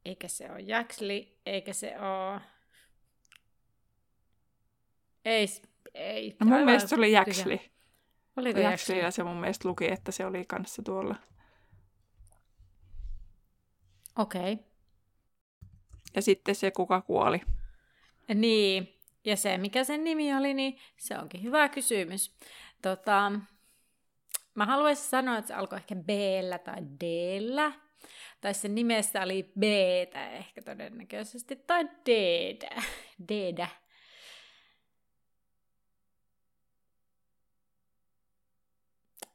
Eikä se ole Jaxli, eikä se ole... Ei, ei. No mun aivan mielestä se oli tyhjä. Jaxli. Oliko Jaxli? Jaxlillä se mun mielestä luki, että se oli kanssa tuolla. Okei. Okay. Ja sitten se, kuka kuoli. Niin, ja se mikä sen nimi oli, niin se onkin hyvä kysymys. Tota, mä haluaisin sanoa, että se alkoi ehkä b tai d tai sen nimessä oli b ehkä todennäköisesti, tai d d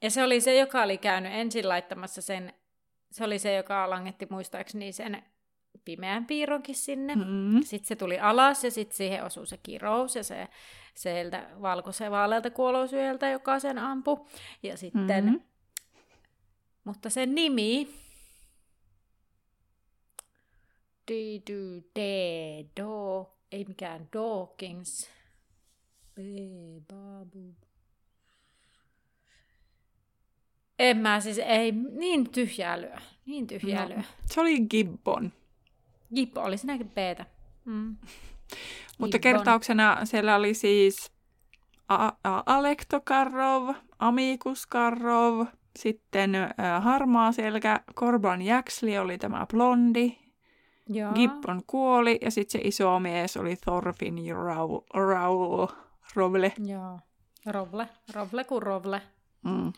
Ja se oli se, joka oli käynyt ensin laittamassa sen, se oli se, joka langetti muistaakseni sen pimeän piirronkin sinne. Mm. Sitten se tuli alas ja sitten siihen osui se kirous ja se sieltä valkoisen vaalealta kuolosyöltä, joka sen ampui. Ja sitten, Mm. mutta sen nimi, de, do, ei mikään Dawkins, B, babu. En mä siis, ei, niin tyhjää lyö, niin tyhjää No. lyö. Se oli Gibbon. Jippo oli sinäkin B-tä. Mm. Mutta Gibbon. kertauksena siellä oli siis A- A- Alektokarrov, Amikuskarrov, sitten ä, harmaa selkä, Korban Jaxli oli tämä blondi, Joo. Gibbon kuoli ja sitten se iso mies oli Thorfinn Rau, Rau, Rovle. Joo. Rovle. Rovle kuin rovle. Mm.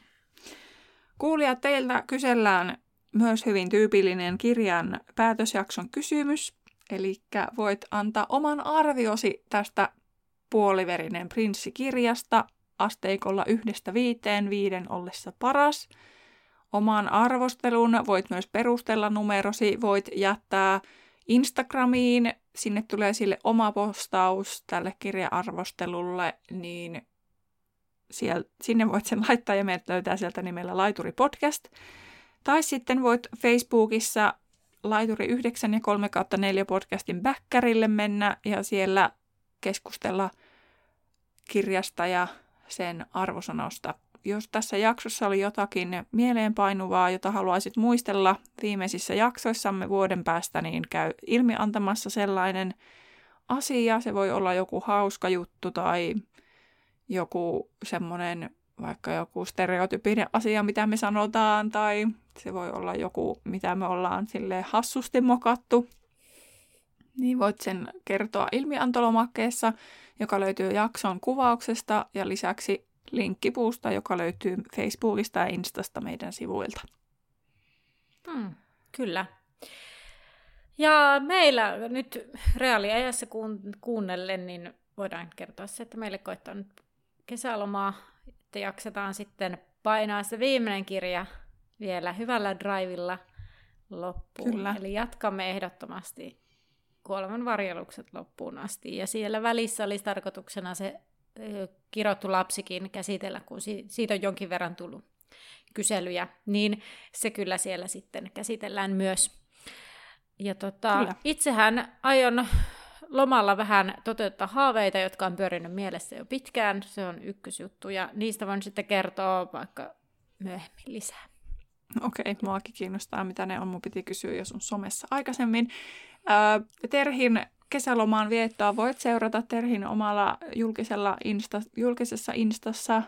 Kuulijat, teiltä kysellään myös hyvin tyypillinen kirjan päätösjakson kysymys. Eli voit antaa oman arviosi tästä puoliverinen prinssi-kirjasta asteikolla yhdestä viiteen, viiden ollessa paras. Oman arvostelun voit myös perustella numerosi, voit jättää Instagramiin, sinne tulee sille oma postaus tälle kirja-arvostelulle, niin siel, sinne voit sen laittaa ja meidät löytää sieltä nimellä Laituri Podcast. Tai sitten voit Facebookissa Laituri 9 ja 3 kautta 4 podcastin backerille mennä ja siellä keskustella kirjasta ja sen arvosanosta. Jos tässä jaksossa oli jotakin mieleenpainuvaa, jota haluaisit muistella viimeisissä jaksoissamme vuoden päästä, niin käy ilmi antamassa sellainen asia. Se voi olla joku hauska juttu tai joku semmoinen vaikka joku stereotypinen asia, mitä me sanotaan, tai se voi olla joku, mitä me ollaan sille hassusti mokattu. Niin voit sen kertoa ilmiantolomakkeessa, joka löytyy jakson kuvauksesta, ja lisäksi linkkipuusta, joka löytyy Facebookista ja Instasta meidän sivuilta. Hmm, kyllä. Ja meillä nyt reaaliajassa kuun- kuunnellen, niin voidaan kertoa se, että meille koittaa nyt kesälomaa, että jaksetaan sitten painaa se viimeinen kirja vielä hyvällä drivilla loppuun. Kyllä. Eli jatkamme ehdottomasti kuoleman varjelukset loppuun asti. Ja siellä välissä olisi tarkoituksena se kirottu lapsikin käsitellä, kun si- siitä on jonkin verran tullut kyselyjä, niin se kyllä siellä sitten käsitellään myös. Ja tota, Kyllä. itsehän aion lomalla vähän toteuttaa haaveita, jotka on pyörinyt mielessä jo pitkään. Se on ykkösjuttu ja niistä voin sitten kertoa vaikka myöhemmin lisää. Okei, muakin kiinnostaa, mitä ne on. Mun piti kysyä jo sun somessa aikaisemmin. Ää, Terhin kesälomaan viettoa voit seurata Terhin omalla julkisella insta, julkisessa instassa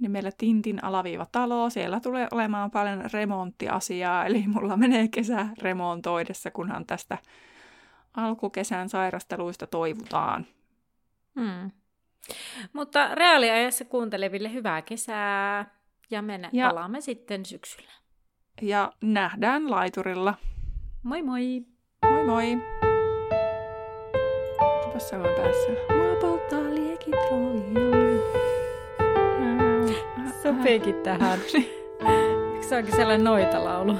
nimellä Tintin alaviiva talo. Siellä tulee olemaan paljon remonttiasiaa, eli mulla menee kesä remontoidessa, kunhan tästä alkukesän sairasteluista toivutaan. Hmm. Mutta reaaliajassa kuunteleville hyvää kesää ja me Ja- palaamme sitten syksyllä. Ja nähdään laiturilla. Moi moi! Moi moi! Tuossa on päässä. Mua polttaa liekit roijoon. Sopiikin tähän. Se onkin sellainen noitalaulu.